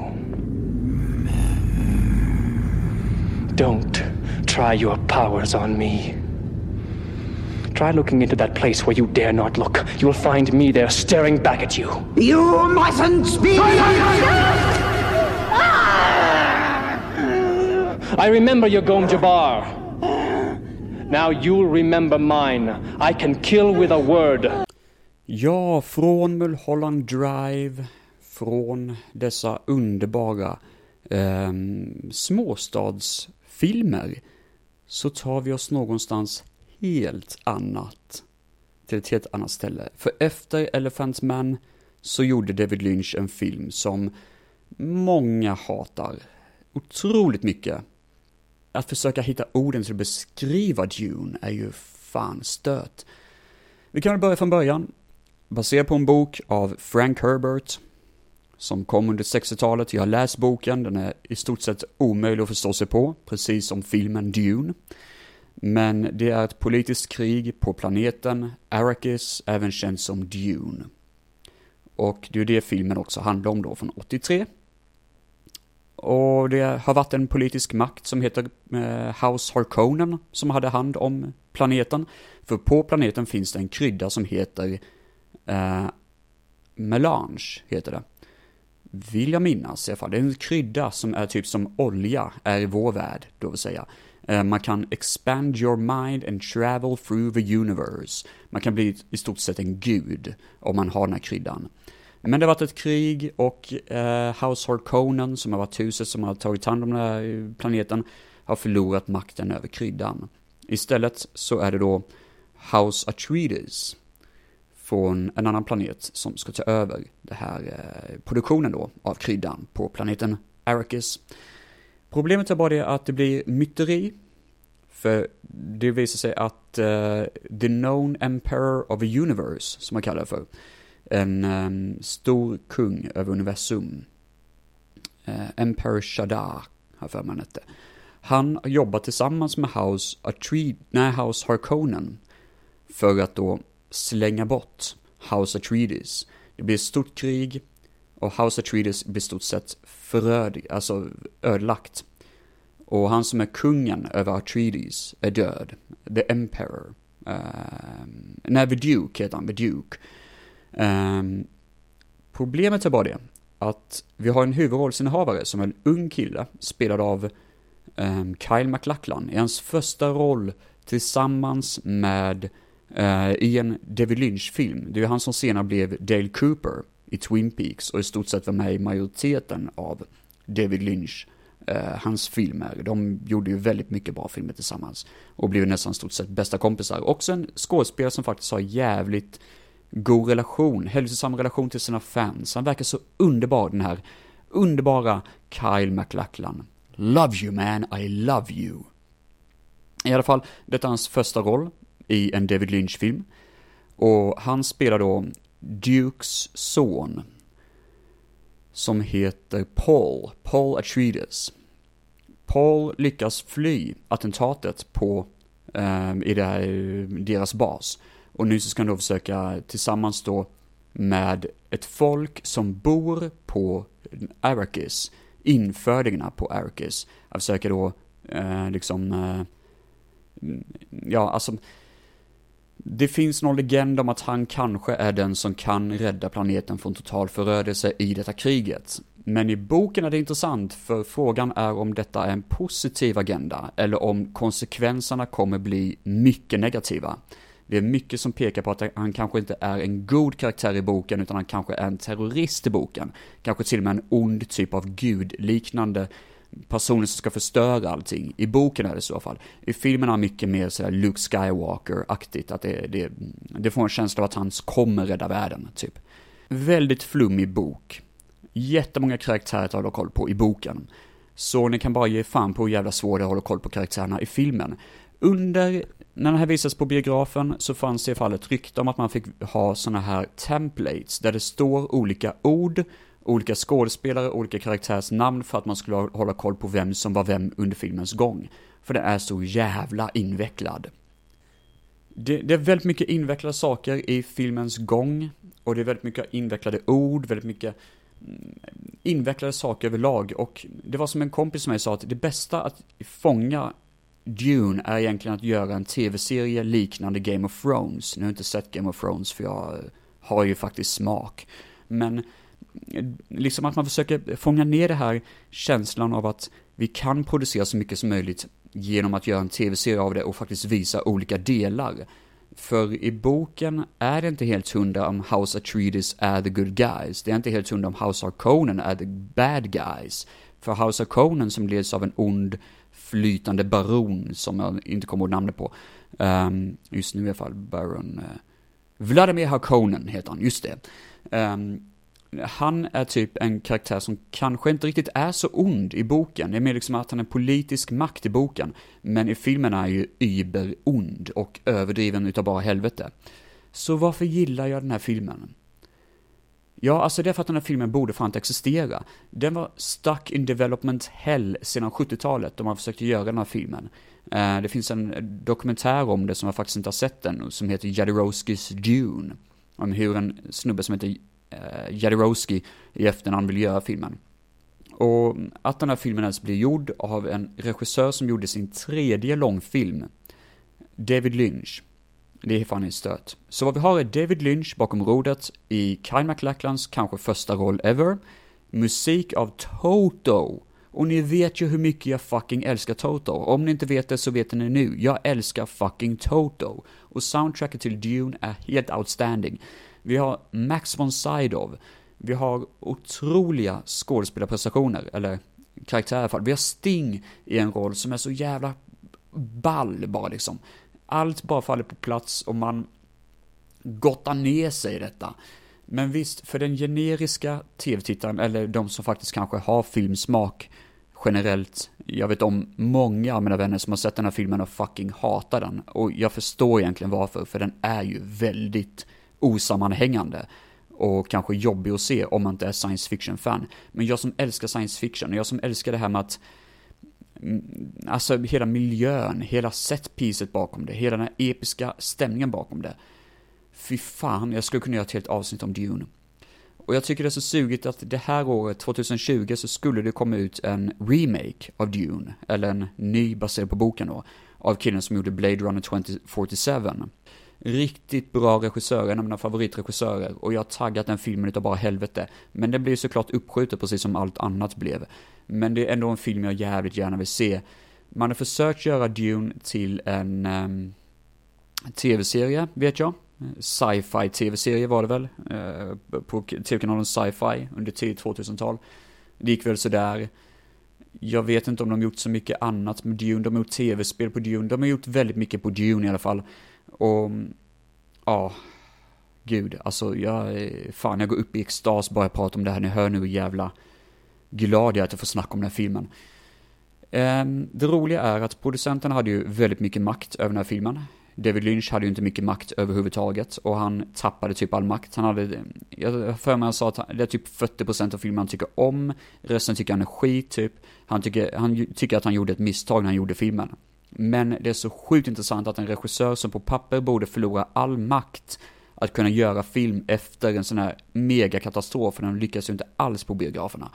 Don't try your powers on me. Try looking into that place where you dare not look. You'll find me there staring back at you. You mustn't speak! I remember your Gom Jabbar. Now you'll remember mine. I can kill with a word. Ja, från Mulholland Drive, från dessa underbara eh, småstadsfilmer så tar vi oss någonstans helt annat. Till ett helt annat ställe. För efter Elephant Man så gjorde David Lynch en film som många hatar otroligt mycket. Att försöka hitta orden till att beskriva Dune är ju fan stöt. Vi kan väl börja från början. Baserad på en bok av Frank Herbert, som kom under 60-talet. Jag har läst boken, den är i stort sett omöjlig att förstå sig på, precis som filmen Dune. Men det är ett politiskt krig på planeten Arrakis, även känd som Dune. Och det är det filmen också handlar om då, från 83. Och det har varit en politisk makt som heter eh, House Harkonnen som hade hand om planeten. För på planeten finns det en krydda som heter eh, melange, heter det. Vill jag minnas i alla fall. Det är en krydda som är typ som olja är i vår värld, då vill säga. Eh, man kan expand your mind and travel through the universe. Man kan bli i stort sett en gud om man har den här kryddan. Men det har varit ett krig och eh, House Harkonnen, som har varit huset som har tagit hand om den här eh, planeten, har förlorat makten över kryddan. Istället så är det då House Atreides från en annan planet som ska ta över det här eh, produktionen då av kryddan på planeten Arrakis. Problemet är bara det att det blir myteri. För det visar sig att uh, the known emperor of the universe, som man kallar det för, en um, stor kung över universum, uh, Emperor Shaddaa, har för mig hette. Han har jobbat tillsammans med House Atreides, nej, House Harkonnen, för att då slänga bort House Atreides. Det blir ett stort krig och House Atreides blir stort sett föröd, alltså ödelagt. Och han som är kungen över Atreides är död. The Emperor. Uh, nej, The Duke heter han, The Duke. Um, problemet är bara det, att vi har en huvudrollsinnehavare som är en ung kille, spelad av um, Kyle MacLachlan, i hans första roll tillsammans med eh, uh, i en David Lynch-film. Det är ju han som senare blev Dale Cooper i Twin Peaks och i stort sett var med i majoriteten av David Lynch eh, hans filmer. De gjorde ju väldigt mycket bra filmer tillsammans och blev nästan stort sett bästa kompisar. Också en skådespelare som faktiskt har jävligt god relation, hälsosam relation till sina fans. Han verkar så underbar, den här underbara Kyle MacLachlan. Love you man, I love you. I alla fall, detta är hans första roll i en David Lynch-film. Och han spelar då Dukes son, som heter Paul, Paul Atreides. Paul lyckas fly attentatet på, eh, i det här, deras bas. Och nu så ska han då försöka tillsammans då med ett folk som bor på Arrakis, infödingarna på Arrakis, att försöka då eh, liksom, eh, mm, ja alltså, det finns någon legend om att han kanske är den som kan rädda planeten från total förödelse i detta kriget. Men i boken är det intressant, för frågan är om detta är en positiv agenda, eller om konsekvenserna kommer bli mycket negativa. Det är mycket som pekar på att han kanske inte är en god karaktär i boken, utan han kanske är en terrorist i boken. Kanske till och med en ond typ av gudliknande personen som ska förstöra allting. I boken är det i så fall. I filmen är mycket mer sådär Luke Skywalker-aktigt, att det, det, det får en känsla av att han kommer rädda världen, typ. Väldigt flummig bok. Jättemånga karaktärer att hålla koll på i boken. Så ni kan bara ge fan på hur jävla svårt det är att hålla koll på karaktärerna i filmen. Under, när den här visades på biografen så fanns det i fallet rykte om att man fick ha sådana här templates, där det står olika ord, olika skådespelare, olika karaktärers namn för att man skulle hålla koll på vem som var vem under filmens gång. För den är så jävla invecklad. Det, det, är väldigt mycket invecklade saker i filmens gång, och det är väldigt mycket invecklade ord, väldigt mycket mm, invecklade saker överlag. Och det var som en kompis som mig sa att det bästa att fånga Dune är egentligen att göra en tv-serie liknande Game of Thrones. Nu har jag inte sett Game of Thrones för jag har ju faktiskt smak. Men liksom att man försöker fånga ner det här känslan av att vi kan producera så mycket som möjligt genom att göra en tv-serie av det och faktiskt visa olika delar. För i boken är det inte helt hundra om House Atreides är the good guys. Det är inte helt hundra om House Arconen är the bad guys. För House Arconen som leds av en ond flytande baron som jag inte kommer ihåg namnet på. Um, just nu i alla fall, Baron uh, Vladimir Harkonnen heter han, just det. Um, han är typ en karaktär som kanske inte riktigt är så ond i boken. Det är mer liksom att han är politisk makt i boken. Men i filmen är han ju über ond och överdriven utav bara helvete. Så varför gillar jag den här filmen? Ja, alltså det är för att den här filmen borde fan inte existera. Den var stuck in development hell sedan 70-talet, de har försökt göra den här filmen. Eh, det finns en dokumentär om det som jag faktiskt inte har sett än, som heter Jadorowskis Dune. Om hur en snubbe som heter uh, i efternamn vill göra filmen. Och att den här filmen ens blir gjord av en regissör som gjorde sin tredje långfilm, David Lynch. Det är fan en stöt. Så vad vi har är David Lynch bakom rodret i Kyle MacLachlans kanske första roll ever. Musik av Toto. Och ni vet ju hur mycket jag fucking älskar Toto. Om ni inte vet det så vet ni nu. Jag älskar fucking Toto. Och soundtracket till Dune är helt outstanding. Vi har Max von Sydow. Vi har otroliga skådespelarprestationer, eller karaktärer i alla fall. Vi har Sting i en roll som är så jävla ball bara liksom. Allt bara faller på plats och man gottar ner sig i detta. Men visst, för den generiska tv-tittaren, eller de som faktiskt kanske har filmsmak generellt, jag vet om många av mina vänner som har sett den här filmen och fucking hatar den. Och jag förstår egentligen varför, för den är ju väldigt osammanhängande. Och kanske jobbig att se om man inte är science fiction-fan. Men jag som älskar science fiction, och jag som älskar det här med att mm, alltså hela miljön, hela setpieces bakom det, hela den här episka stämningen bakom det. Fy fan, jag skulle kunna göra ett helt avsnitt om Dune. Och jag tycker det är så sugigt att det här året, 2020, så skulle det komma ut en remake av Dune, eller en ny baserad på boken då, av killen som gjorde Blade Runner 2047. Riktigt bra regissör, en av mina favoritregissörer, och jag har taggat den filmen utav bara helvete. Men det blir såklart uppskjutet precis som allt annat blev. Men det är ändå en film jag jävligt gärna vill se. Man har försökt göra Dune till en um, tv-serie, vet jag. Sci-fi tv-serie var det väl, uh, på tv-kanalen Sci-Fi under tidigt 2000-tal. Det gick väl sådär. Jag vet inte om de gjort så mycket annat med Dune, de har gjort tv-spel på Dune, de har gjort väldigt mycket på Dune i alla fall. Och, ja, gud, alltså jag, fan jag går upp i extas bara jag pratar om det här, ni hör nu hur jävla glad jag är att jag får snacka om den här filmen. Ehm, det roliga är att producenten hade ju väldigt mycket makt över den här filmen. David Lynch hade ju inte mycket makt överhuvudtaget och han tappade typ all makt. Han hade, jag för mig han sa att det är typ 40% av filmen han tycker om, resten tycker han är skit typ. Han tycker, han tycker att han gjorde ett misstag när han gjorde filmen. Men det är så sjukt intressant att en regissör som på papper borde förlora all makt att kunna göra film efter en sån här megakatastrof, för den lyckas ju inte alls på biograferna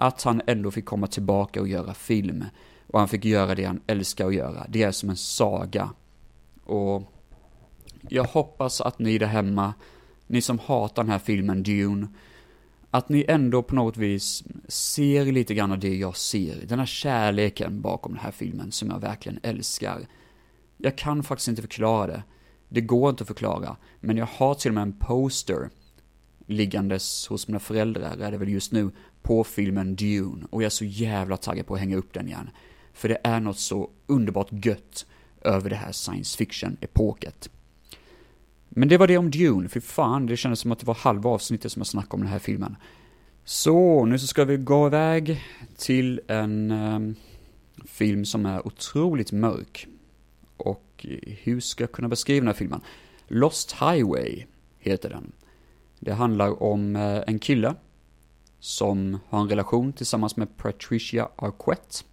att han ändå fick komma tillbaka och göra film. Och han fick göra det han älskar att göra. Det är som en saga. Och jag hoppas att ni där hemma, ni som hatar den här filmen Dune, att ni ändå på något vis ser lite grann av det jag ser. Den här kärleken bakom den här filmen som jag verkligen älskar. Jag kan faktiskt inte förklara det. Det går inte att förklara. Men jag har till och med en poster liggandes hos mina föräldrar, är det väl just nu, på filmen Dune och jag är så jävla taggad på att hänga upp den igen. För det är något så underbart gött över det här science fiction-epoket. Men det var det om Dune, för fan, det kändes som att det var halva avsnittet som jag snackade om den här filmen. Så, nu så ska vi gå iväg till en um, film som är otroligt mörk. Och eh, hur ska jag kunna beskriva den här filmen? Lost Highway heter den. Det handlar om uh, en kille som har en relation tillsammans med Patricia Arquette.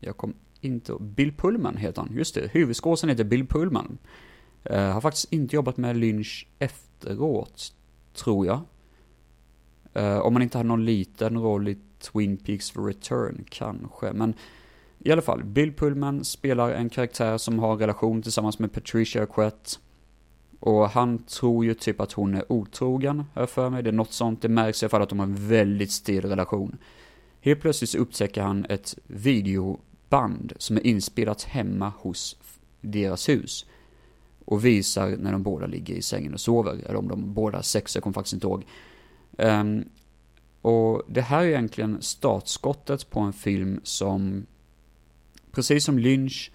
Jag kom inte... Bill Pullman heter han, just det. Huvudskådisen heter Bill Pullman. Uh, har faktiskt inte jobbat med Lynch efteråt, tror jag. Uh, om man inte hade någon liten roll i Twin Peaks for Return, kanske. Men i alla fall, Bill Pullman spelar en karaktär som har en relation tillsammans med Patricia Arquette. Och han tror ju typ att hon är otrogen, har för mig. Det är något sånt. Det märks i alla fall att de har en väldigt stel relation. Helt plötsligt så upptäcker han ett videoband som är inspelat hemma hos deras hus. Och visar när de båda ligger i sängen och sover. Eller om de båda har sex, jag kommer faktiskt inte ihåg. Um, och det här är egentligen startskottet på en film som precis som Lynch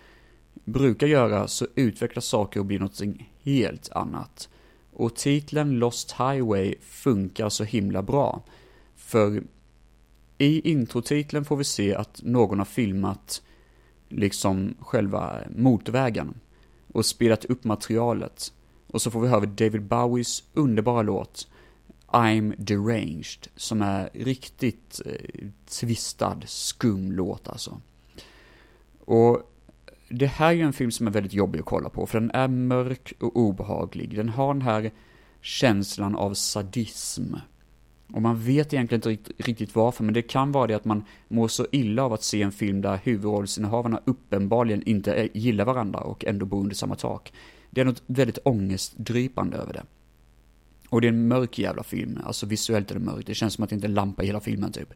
brukar göra så utvecklas saker och blir något helt annat. Och titeln Lost Highway funkar så himla bra. För i introtiteln får vi se att någon har filmat liksom själva motorvägen och spelat upp materialet. Och så får vi höra David Bowies underbara låt I'm Deranged, som är riktigt eh, tvistad, skum låt alltså. Och det här är ju en film som är väldigt jobbig att kolla på, för den är mörk och obehaglig. Den har den här känslan av sadism. Och man vet egentligen inte riktigt varför, men det kan vara det att man mår så illa av att se en film där huvudrollsinnehavarna uppenbarligen inte gillar varandra och ändå bor under samma tak. Det är något väldigt ångestdrypande över det. Och det är en mörk jävla film, alltså visuellt är det mörkt, det känns som att det inte är lampa i hela filmen typ.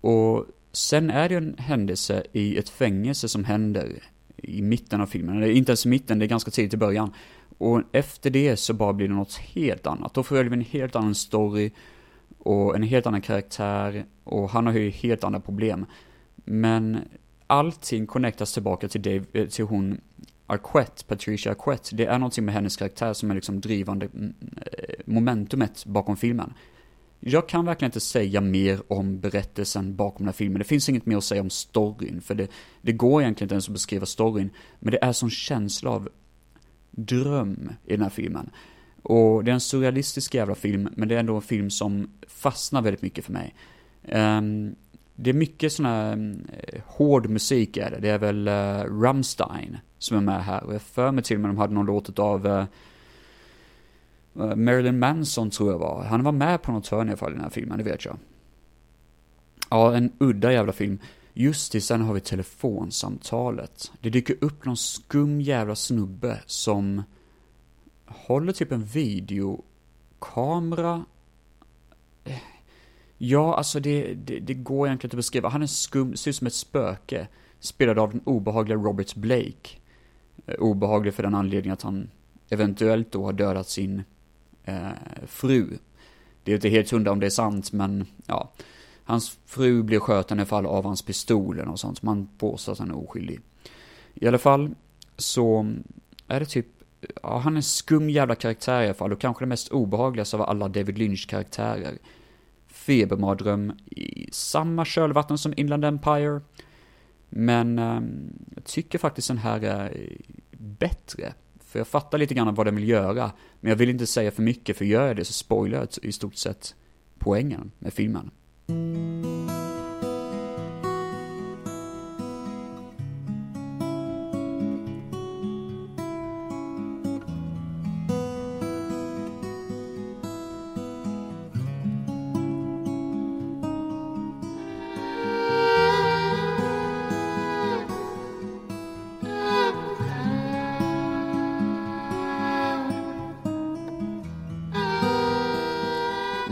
Och sen är det en händelse i ett fängelse som händer i mitten av filmen, eller inte ens i mitten, det är ganska tidigt i början. Och efter det så bara blir det något helt annat. Då följer vi en helt annan story och en helt annan karaktär och han har ju helt andra problem. Men allting connectas tillbaka till, Dave, eh, till hon Arquette, Patricia Arquette. Det är någonting med hennes karaktär som är liksom drivande mm, eh, momentumet bakom filmen. Jag kan verkligen inte säga mer om berättelsen bakom den här filmen. Det finns inget mer att säga om storyn, för det, det går egentligen inte ens att beskriva storyn. Men det är sån känsla av dröm i den här filmen. Och det är en surrealistisk jävla film, men det är ändå en film som fastnar väldigt mycket för mig. Um, det är mycket sån här um, hård musik är det. Det är väl uh, Rammstein som är med här. Och jag för mig till och med de hade någon låt av uh, eh, Marilyn Manson tror jag var. Han var med på något hörn i alla fall i den här filmen, det vet jag. Ja, en udda jävla film. Just det, sen har vi telefonsamtalet. Det dyker upp någon skum jävla snubbe som håller typ en videokamera. Ja, alltså det, det, det går egentligen inte att beskriva. Han är skum, ser ut som ett spöke. Spelad av den obehagliga Robert Blake. Eh, obehaglig för den anledningen att han eventuellt då har dödat sin eh, fru. Det är inte helt hundra om det är sant, men ja. Hans fru blir skjuten i alla fall av hans pistolen och sånt, man påstår att han är oskyldig. I alla fall så är det typ, ja han är en skum jävla karaktär i alla fall och kanske den mest obehagligaste av alla David Lynch-karaktärer. Febermardröm i samma kölvatten som Inland Empire. Men eh, jag tycker faktiskt den här är bättre. För jag fattar lite grann vad den vill göra. Men jag vill inte säga för mycket, för gör jag det så spoilar jag i stort sett poängen med filmen.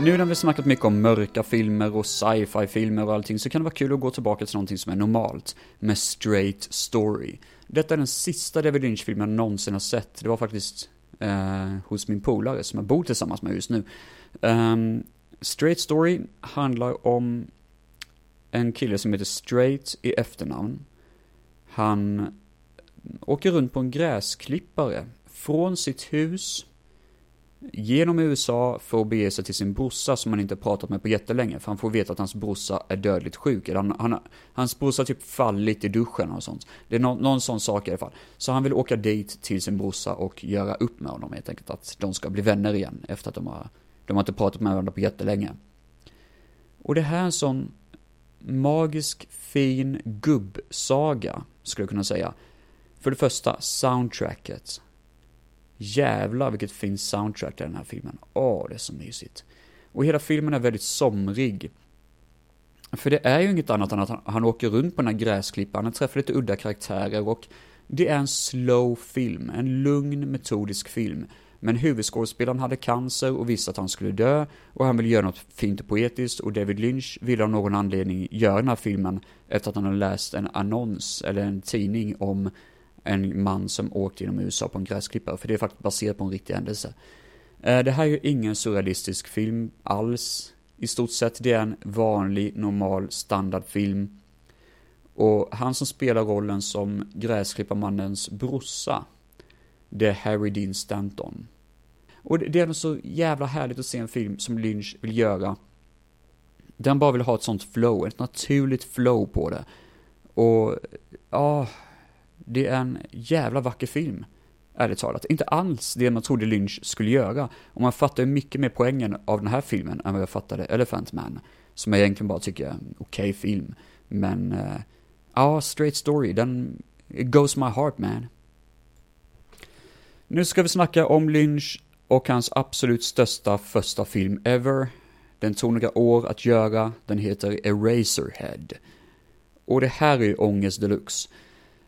Nu när vi snackat mycket om mörka filmer och sci-fi filmer och allting så kan det vara kul att gå tillbaka till någonting som är normalt, med straight story. Detta är den sista David Lynch-filmen jag någonsin har sett. Det var faktiskt eh, hos min polare som jag bor tillsammans med just nu. Um, straight story handlar om en kille som heter Straight i efternamn. Han åker runt på en gräsklippare från sitt hus genom USA för att bege sig till sin brorsa som han inte pratat med på jättelänge, för han får veta att hans brorsa är dödligt sjuk. Eller han, han, hans brorsa har typ fallit i duschen och sånt. Det är no, någon sån sak i alla fall. Så han vill åka dit till sin brorsa och göra upp med honom helt enkelt. Att de ska bli vänner igen efter att de har, de har inte pratat med varandra på jättelänge. Och det här är en sån magisk, fin gubbsaga, skulle jag kunna säga. För det första, soundtracket. Jävlar vilket fint soundtrack det är den här filmen. Åh, det är så mysigt. Och hela filmen är väldigt somrig. För det är ju inget annat än att han, han åker runt på den här gräsklippan, han träffar lite udda karaktärer och det är en slow film, en lugn metodisk film. Men huvudskådespelaren hade cancer och visste att han skulle dö och han ville göra något fint och poetiskt och David Lynch ville av någon anledning göra den här filmen efter att han hade läst en annons eller en tidning om en man som åkte genom USA på en gräsklippare, för det är faktiskt baserat på en riktig händelse. Eh, det här är ju ingen surrealistisk film alls, i stort sett. Det är en vanlig, normal standardfilm. Och han som spelar rollen som gräsklipparmannens brorsa, det är Harry Dean Stanton. Och det är nog så jävla härligt att se en film som Lynch vill göra. Den bara vill ha ett sånt flow, ett naturligt flow på det. Och, ja, det är en jävla vacker film. Ärligt talat. Inte alls det man trodde Lynch skulle göra. Och man fattar ju mycket mer poängen av den här filmen än vad jag fattade Elephant Man. Som jag egentligen bara tycker är en okej okay film. Men, uh, ja, Straight Story, den, it goes my heart man. Nu ska vi snacka om Lynch och hans absolut största första film ever. Den tog några år att göra, den heter Eraserhead. Och det här är ju ångest deluxe.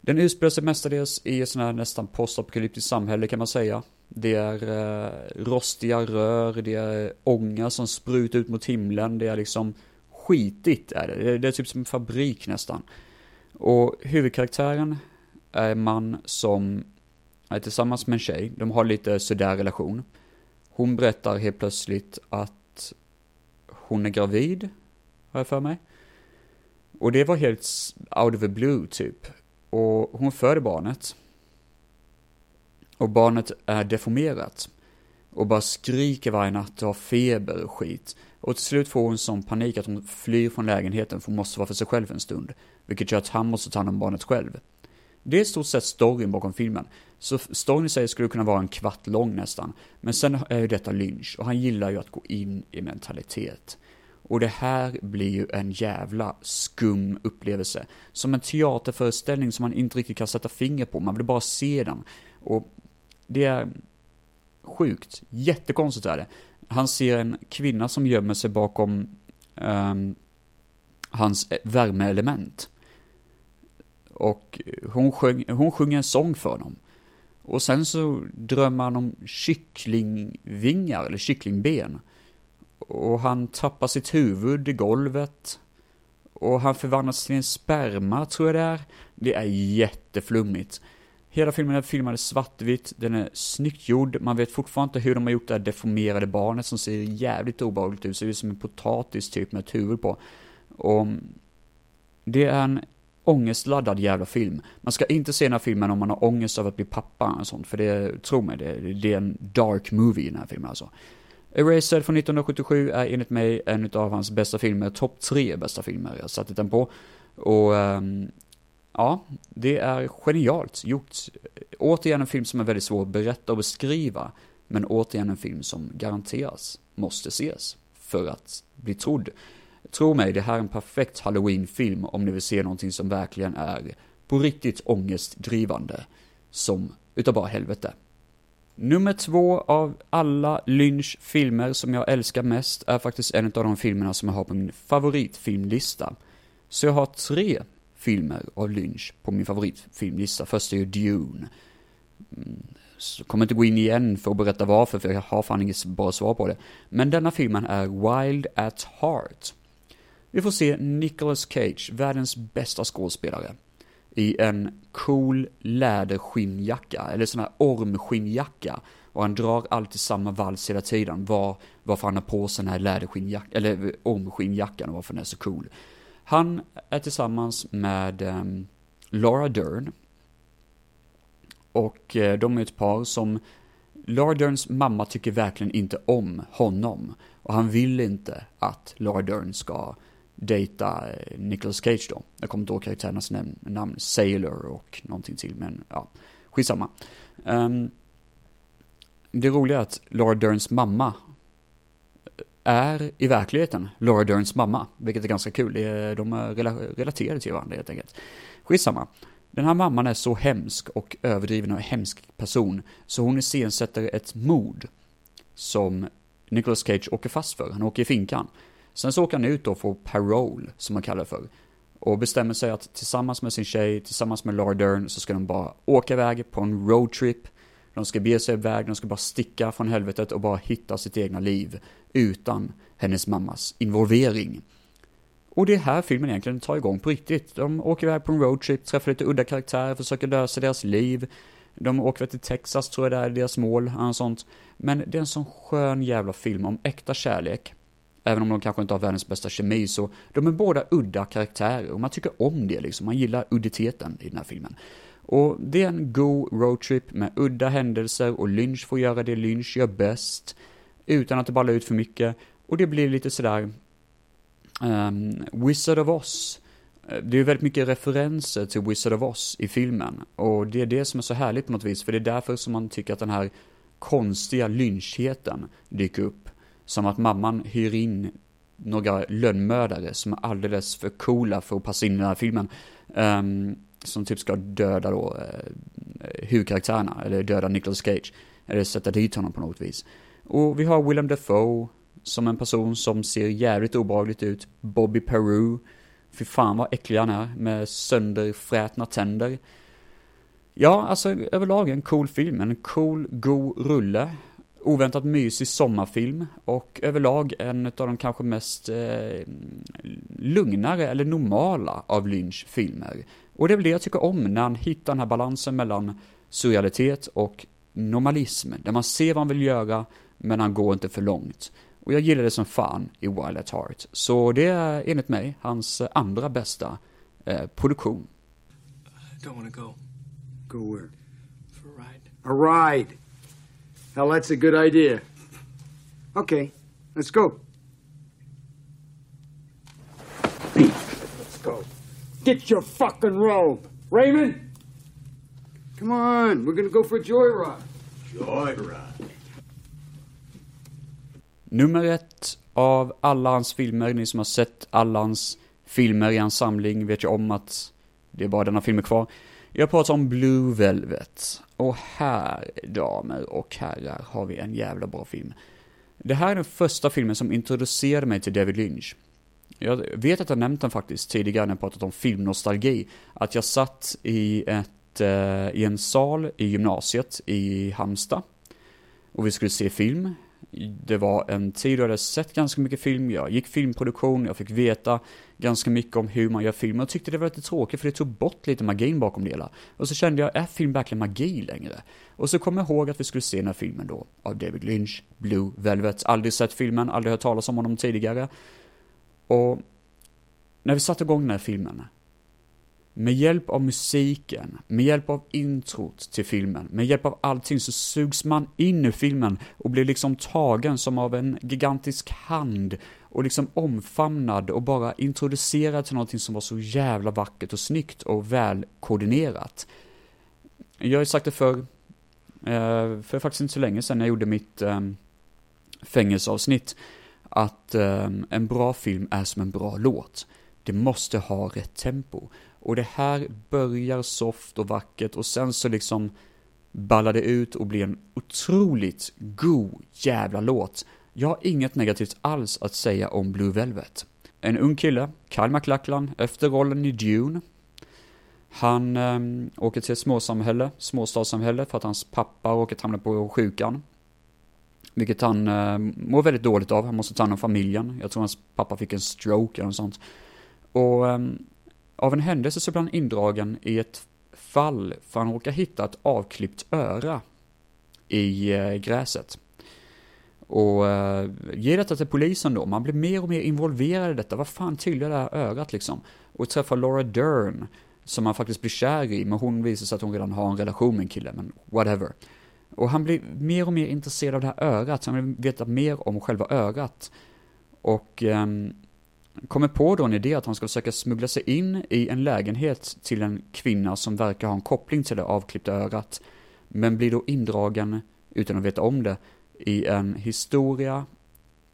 Den utspelar sig mestadels i ett sånt här nästan postapokalyptiskt samhälle kan man säga. Det är eh, rostiga rör, det är ånga som sprutar ut mot himlen, det är liksom skitigt är det. Det är typ som en fabrik nästan. Och huvudkaraktären är en man som är tillsammans med en tjej, de har lite sådär relation. Hon berättar helt plötsligt att hon är gravid, har jag för mig. Och det var helt out of the blue typ. Och hon föder barnet. Och barnet är deformerat. Och bara skriker varje natt och har feber och skit. Och till slut får hon sån panik att hon flyr från lägenheten för hon måste vara för sig själv en stund. Vilket gör att han måste ta hand om barnet själv. Det är i stort sett storyn bakom filmen. Så storyn i sig skulle kunna vara en kvart lång nästan. Men sen är ju detta Lynch och han gillar ju att gå in i mentalitet. Och det här blir ju en jävla skum upplevelse. Som en teaterföreställning som man inte riktigt kan sätta finger på, man vill bara se den. Och det är sjukt, jättekonstigt är det. Han ser en kvinna som gömmer sig bakom um, hans eh, värmeelement. Och hon, sjöng, hon sjunger en sång för honom. Och sen så drömmer han om kycklingvingar, eller kycklingben. Och han tappar sitt huvud i golvet. Och han förvandlas till en sperma, tror jag det är. Det är jätteflummigt. Hela filmen är filmad i svartvitt, den är snyggt gjord, man vet fortfarande inte hur de har gjort det här deformerade barnet som ser jävligt obehagligt ut, ser ut som en potatis typ med ett huvud på. Och det är en ångestladdad jävla film. Man ska inte se den här filmen om man har ångest över att bli pappa och sånt, för det, tro mig, det, det är en dark movie i den här filmen alltså. Eraser från 1977 är enligt mig en av hans bästa filmer, topp tre bästa filmer jag satte den på. Och um, ja, det är genialt gjort. Återigen en film som är väldigt svår att berätta och beskriva, men återigen en film som garanteras måste ses för att bli trodd. Tro mig, det här är en perfekt halloween-film om ni vill se någonting som verkligen är på riktigt ångestdrivande, som utav bara helvete. Nummer två av alla Lynch filmer som jag älskar mest är faktiskt en av de filmerna som jag har på min favoritfilmlista. Så jag har tre filmer av Lynch på min favoritfilmlista. Först är ju Dune. Mm, så kommer inte gå in igen för att berätta varför, för jag har fan inget bra svar på det. Men denna filmen är Wild at Heart. Vi får se Nicolas Cage, världens bästa skådespelare i en cool läderskinnjacka, eller sån här ormskinnjacka. Och han drar alltid samma vals hela tiden, var, varför han har på sig den här läderskinnjackan, eller eh, ormskinnjackan och varför den är så cool. Han är tillsammans med um, Laura Dern. Och uh, de är ett par som, Laura Derns mamma tycker verkligen inte om honom. Och han vill inte att Laura Dern ska dejta eh, Nicolas Cage då. Jag kommer inte ihåg karaktärernas namn, namn, Sailor och någonting till, men ja, skitsamma. Um, det roliga är att Laura Derns mamma eh, är i verkligheten Laura Derns mamma, vilket är ganska kul. De eh, är relaterade till varandra helt enkelt. Skitsamma. Den här mamman är så hemsk och överdriven och hemsk person, så hon iscensätter ett mord som Nicolas Cage åker fast för. Han åker i finkan. Sen så åker han ut då får parole, som man kallar det för. Och bestämmer sig att tillsammans med sin tjej, tillsammans med Laura Dern, så ska de bara åka iväg på en roadtrip. De ska bege sig iväg, de ska bara sticka från helvetet och bara hitta sitt egna liv. Utan hennes mammas involvering. Och det är här filmen egentligen tar igång på riktigt. De åker iväg på en roadtrip, träffar lite udda karaktärer, försöker lösa deras liv. De åker till Texas, tror jag det är deras mål, och sånt. Men det är en sån skön jävla film om äkta kärlek Även om de kanske inte har världens bästa kemi så de är båda udda karaktärer och man tycker om det liksom. Man gillar udditeten i den här filmen. Och det är en god roadtrip med udda händelser och Lynch får göra det Lynch gör bäst. Utan att det ballar ut för mycket. Och det blir lite sådär um, Wizard of Oz. Det är väldigt mycket referenser till Wizard of Oz i filmen. Och det är det som är så härligt på något vis, för det är därför som man tycker att den här konstiga lynchheten dyker upp. Som att mamman hyr in några lönnmördare som är alldeles för coola för att passa in i den här filmen. Um, som typ ska döda då uh, huvudkaraktärerna, eller döda Nicolas Cage. Eller sätta dit honom på något vis. Och vi har Willem Dafoe som en person som ser jävligt obehagligt ut. Bobby Peru. Fy fan vad äcklig han är med sönderfrätna tänder. Ja, alltså överlag en cool film. En cool, god rulle. Oväntat mysig sommarfilm och överlag en av de kanske mest eh, lugnare eller normala av Lynch filmer. Och det är väl det jag tycker om när han hittar den här balansen mellan surrealitet och normalism. Där man ser vad han vill göra men han går inte för långt. Och jag gillar det som fan i Wild at Heart. Så det är enligt mig hans andra bästa eh, produktion. I don't wanna go. Go where? For a ride. A ride. Hell, that's a good idea. Okay, let's go. Pete, let's go. Get your fucking robe. Raymond? Come on, we're gonna go for a joyride. Joyride. Nummer ett av alla hans filmer, ni som har sett alla hans filmer i hans samling vet ju om att det är bara denna filmer kvar. Jag pratar om Blue Velvet. Och här, damer och herrar, har vi en jävla bra film. Det här är den första filmen som introducerade mig till David Lynch. Jag vet att jag nämnt den faktiskt tidigare när jag pratat om filmnostalgi. Att jag satt i, ett, eh, i en sal i gymnasiet i Halmstad. Och vi skulle se film det var en tid då jag hade sett ganska mycket film, jag gick filmproduktion, jag fick veta ganska mycket om hur man gör film och tyckte det var lite tråkigt för det tog bort lite magin bakom det hela. Och så kände jag, är film verkligen magi längre? Och så kom jag ihåg att vi skulle se den här filmen då, av David Lynch, Blue Velvet. Aldrig sett filmen, aldrig hört talas om honom tidigare. Och när vi satte igång den här filmen, med hjälp av musiken, med hjälp av introt till filmen, med hjälp av allting så sugs man in i filmen och blir liksom tagen som av en gigantisk hand och liksom omfamnad och bara introducerad till någonting som var så jävla vackert och snyggt och välkoordinerat. Jag har ju sagt det för, eh, för faktiskt inte så länge sedan när jag gjorde mitt ehm, fängelseavsnitt, att ehm, en bra film är som en bra låt. Det måste ha rätt tempo. Och det här börjar soft och vackert och sen så liksom ballar det ut och blir en otroligt god jävla låt. Jag har inget negativt alls att säga om Blue Velvet. En ung kille, Kyle MacLachlan, efter rollen i Dune. Han eh, åker till ett småsamhälle, småstadssamhälle, för att hans pappa råkat hamna på sjukan. Vilket han eh, mår väldigt dåligt av, han måste ta hand om familjen. Jag tror hans pappa fick en stroke eller något sånt. Och eh, av en händelse så blir han indragen i ett fall för han råkar hitta ett avklippt öra i eh, gräset. Och eh, ger detta till polisen då, man blir mer och mer involverad i detta, vad fan tillhör det här örat liksom? Och träffar Laura Dern, som han faktiskt blir kär i, men hon visar sig att hon redan har en relation med en kille, men whatever. Och han blir mer och mer intresserad av det här örat, så han vill veta mer om själva örat. Och um, kommer på då en idé att han ska försöka smuggla sig in i en lägenhet till en kvinna som verkar ha en koppling till det avklippta örat, men blir då indragen, utan att veta om det, i en historia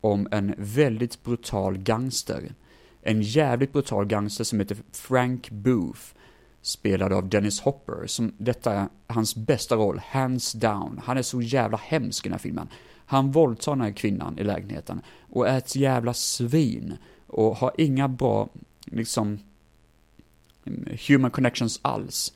om en väldigt brutal gangster. En jävligt brutal gangster som heter Frank Booth, spelad av Dennis Hopper, som detta är hans bästa roll, hands down. Han är så jävla hemsk i den här filmen. Han våldtar den här kvinnan i lägenheten och är ett jävla svin och har inga bra, liksom, human connections alls.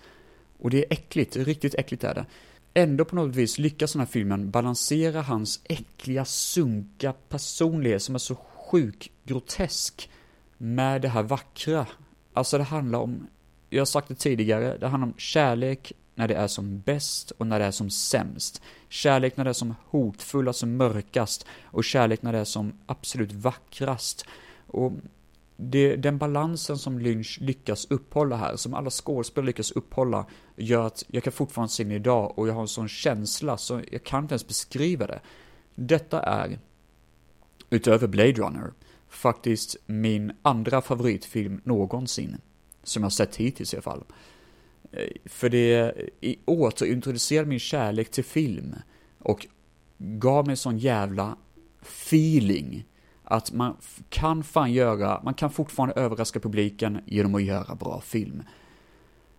Och det är äckligt, riktigt äckligt är det. Ändå på något vis lyckas den här filmen balansera hans äckliga, sunka personlighet som är så sjuk, grotesk, med det här vackra. Alltså det handlar om, jag har sagt det tidigare, det handlar om kärlek, när det är som bäst och när det är som sämst. Kärlek när det är som hotfullast alltså och mörkast och kärlek när det är som absolut vackrast. Och det, den balansen som Lynch lyckas upphålla här, som alla skådespelare lyckas upphålla, gör att jag kan fortfarande se den idag och jag har en sån känsla så jag kan inte ens beskriva det. Detta är, utöver Blade Runner, faktiskt min andra favoritfilm någonsin. Som jag sett hittills i alla fall. Eh, för det återintroducerade min kärlek till film och gav mig sån jävla feeling att man kan fan göra, man kan fortfarande överraska publiken genom att göra bra film.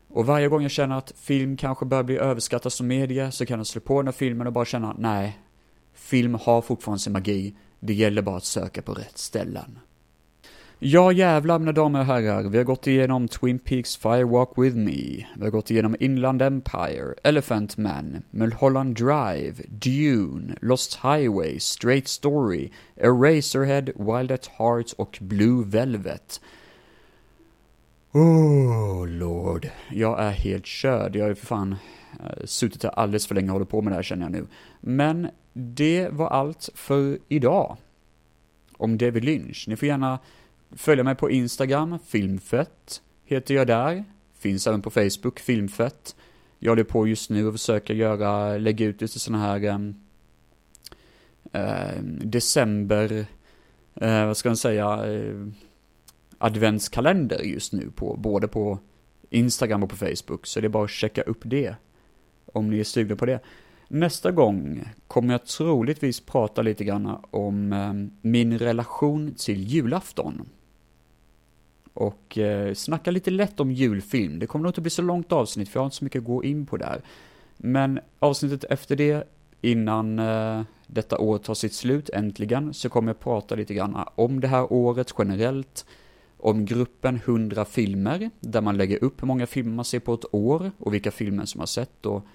Och varje gång jag känner att film kanske börjar bli överskattad som media så kan jag slå på den här filmen och bara känna, nej, film har fortfarande sin magi, det gäller bara att söka på rätt ställen. Ja jävlar mina damer och herrar, vi har gått igenom Twin Peaks Firewalk With Me, vi har gått igenom Inland Empire, Elephant Man, Mulholland Drive, Dune, Lost Highway, Straight Story, Eraserhead, Wild at Heart och Blue Velvet. Oh lord, jag är helt körd, jag har för fan uh, suttit här alldeles för länge och håller på med det här känner jag nu. Men det var allt för idag. Om David Lynch. Ni får gärna följa mig på Instagram, filmfett heter jag där. Finns även på Facebook, filmfett. Jag håller på just nu och försöker göra, lägga ut lite sådana här eh, december, eh, vad ska man säga, eh, adventskalender just nu på, både på Instagram och på Facebook. Så det är bara att checka upp det. Om ni är sugna på det. Nästa gång kommer jag troligtvis prata lite grann om eh, min relation till julafton. Och eh, snacka lite lätt om julfilm. Det kommer nog inte bli så långt avsnitt för jag har inte så mycket att gå in på där. Men avsnittet efter det, innan eh, detta år tar sitt slut äntligen, så kommer jag prata lite grann om det här året generellt, om gruppen 100 filmer, där man lägger upp hur många filmer man ser på ett år och vilka filmer som har sett och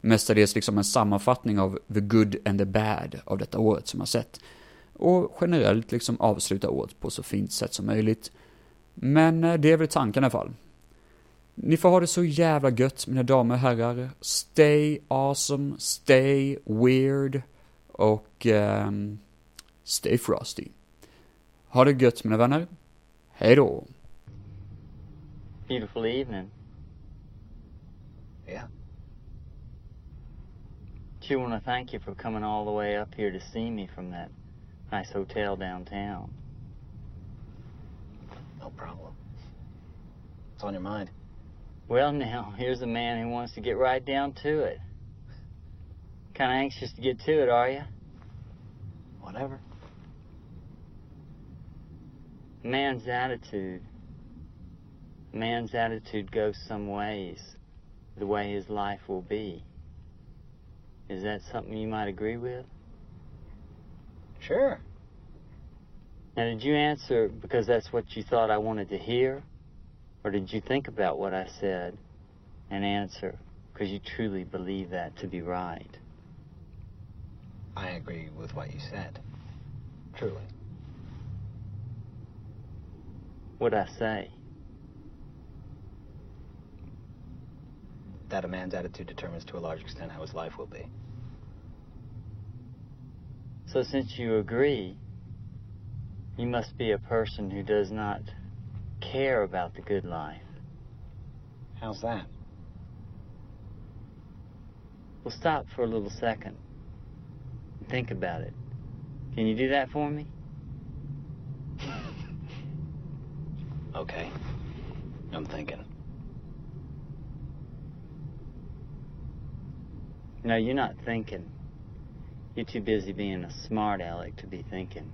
mestadels liksom en sammanfattning av the good and the bad av detta året som har sett. Och generellt liksom avsluta året på så fint sätt som möjligt. Men eh, det är väl tanken i alla fall. Ni får ha det så jävla gött mina damer och herrar. Stay awesome, stay weird och um, stay frosty. Ha det gött mina vänner. Hej då. Beautiful evening. Yeah. Do want to thank you for coming all the way up here to see me from that nice hotel downtown. No problem. What's on your mind? Well, now, here's a man who wants to get right down to it. Kind of anxious to get to it, are you? Whatever. Man's attitude. Man's attitude goes some ways, the way his life will be. Is that something you might agree with? Sure. Now, did you answer because that's what you thought I wanted to hear? Or did you think about what I said and answer because you truly believe that to be right? I agree with what you said. Truly. What'd I say? That a man's attitude determines to a large extent how his life will be. So, since you agree, you must be a person who does not care about the good life. How's that? Well, stop for a little second. And think about it. Can you do that for me? <laughs> Okay. I'm thinking. No, you're not thinking. You're too busy being a smart aleck to be thinking.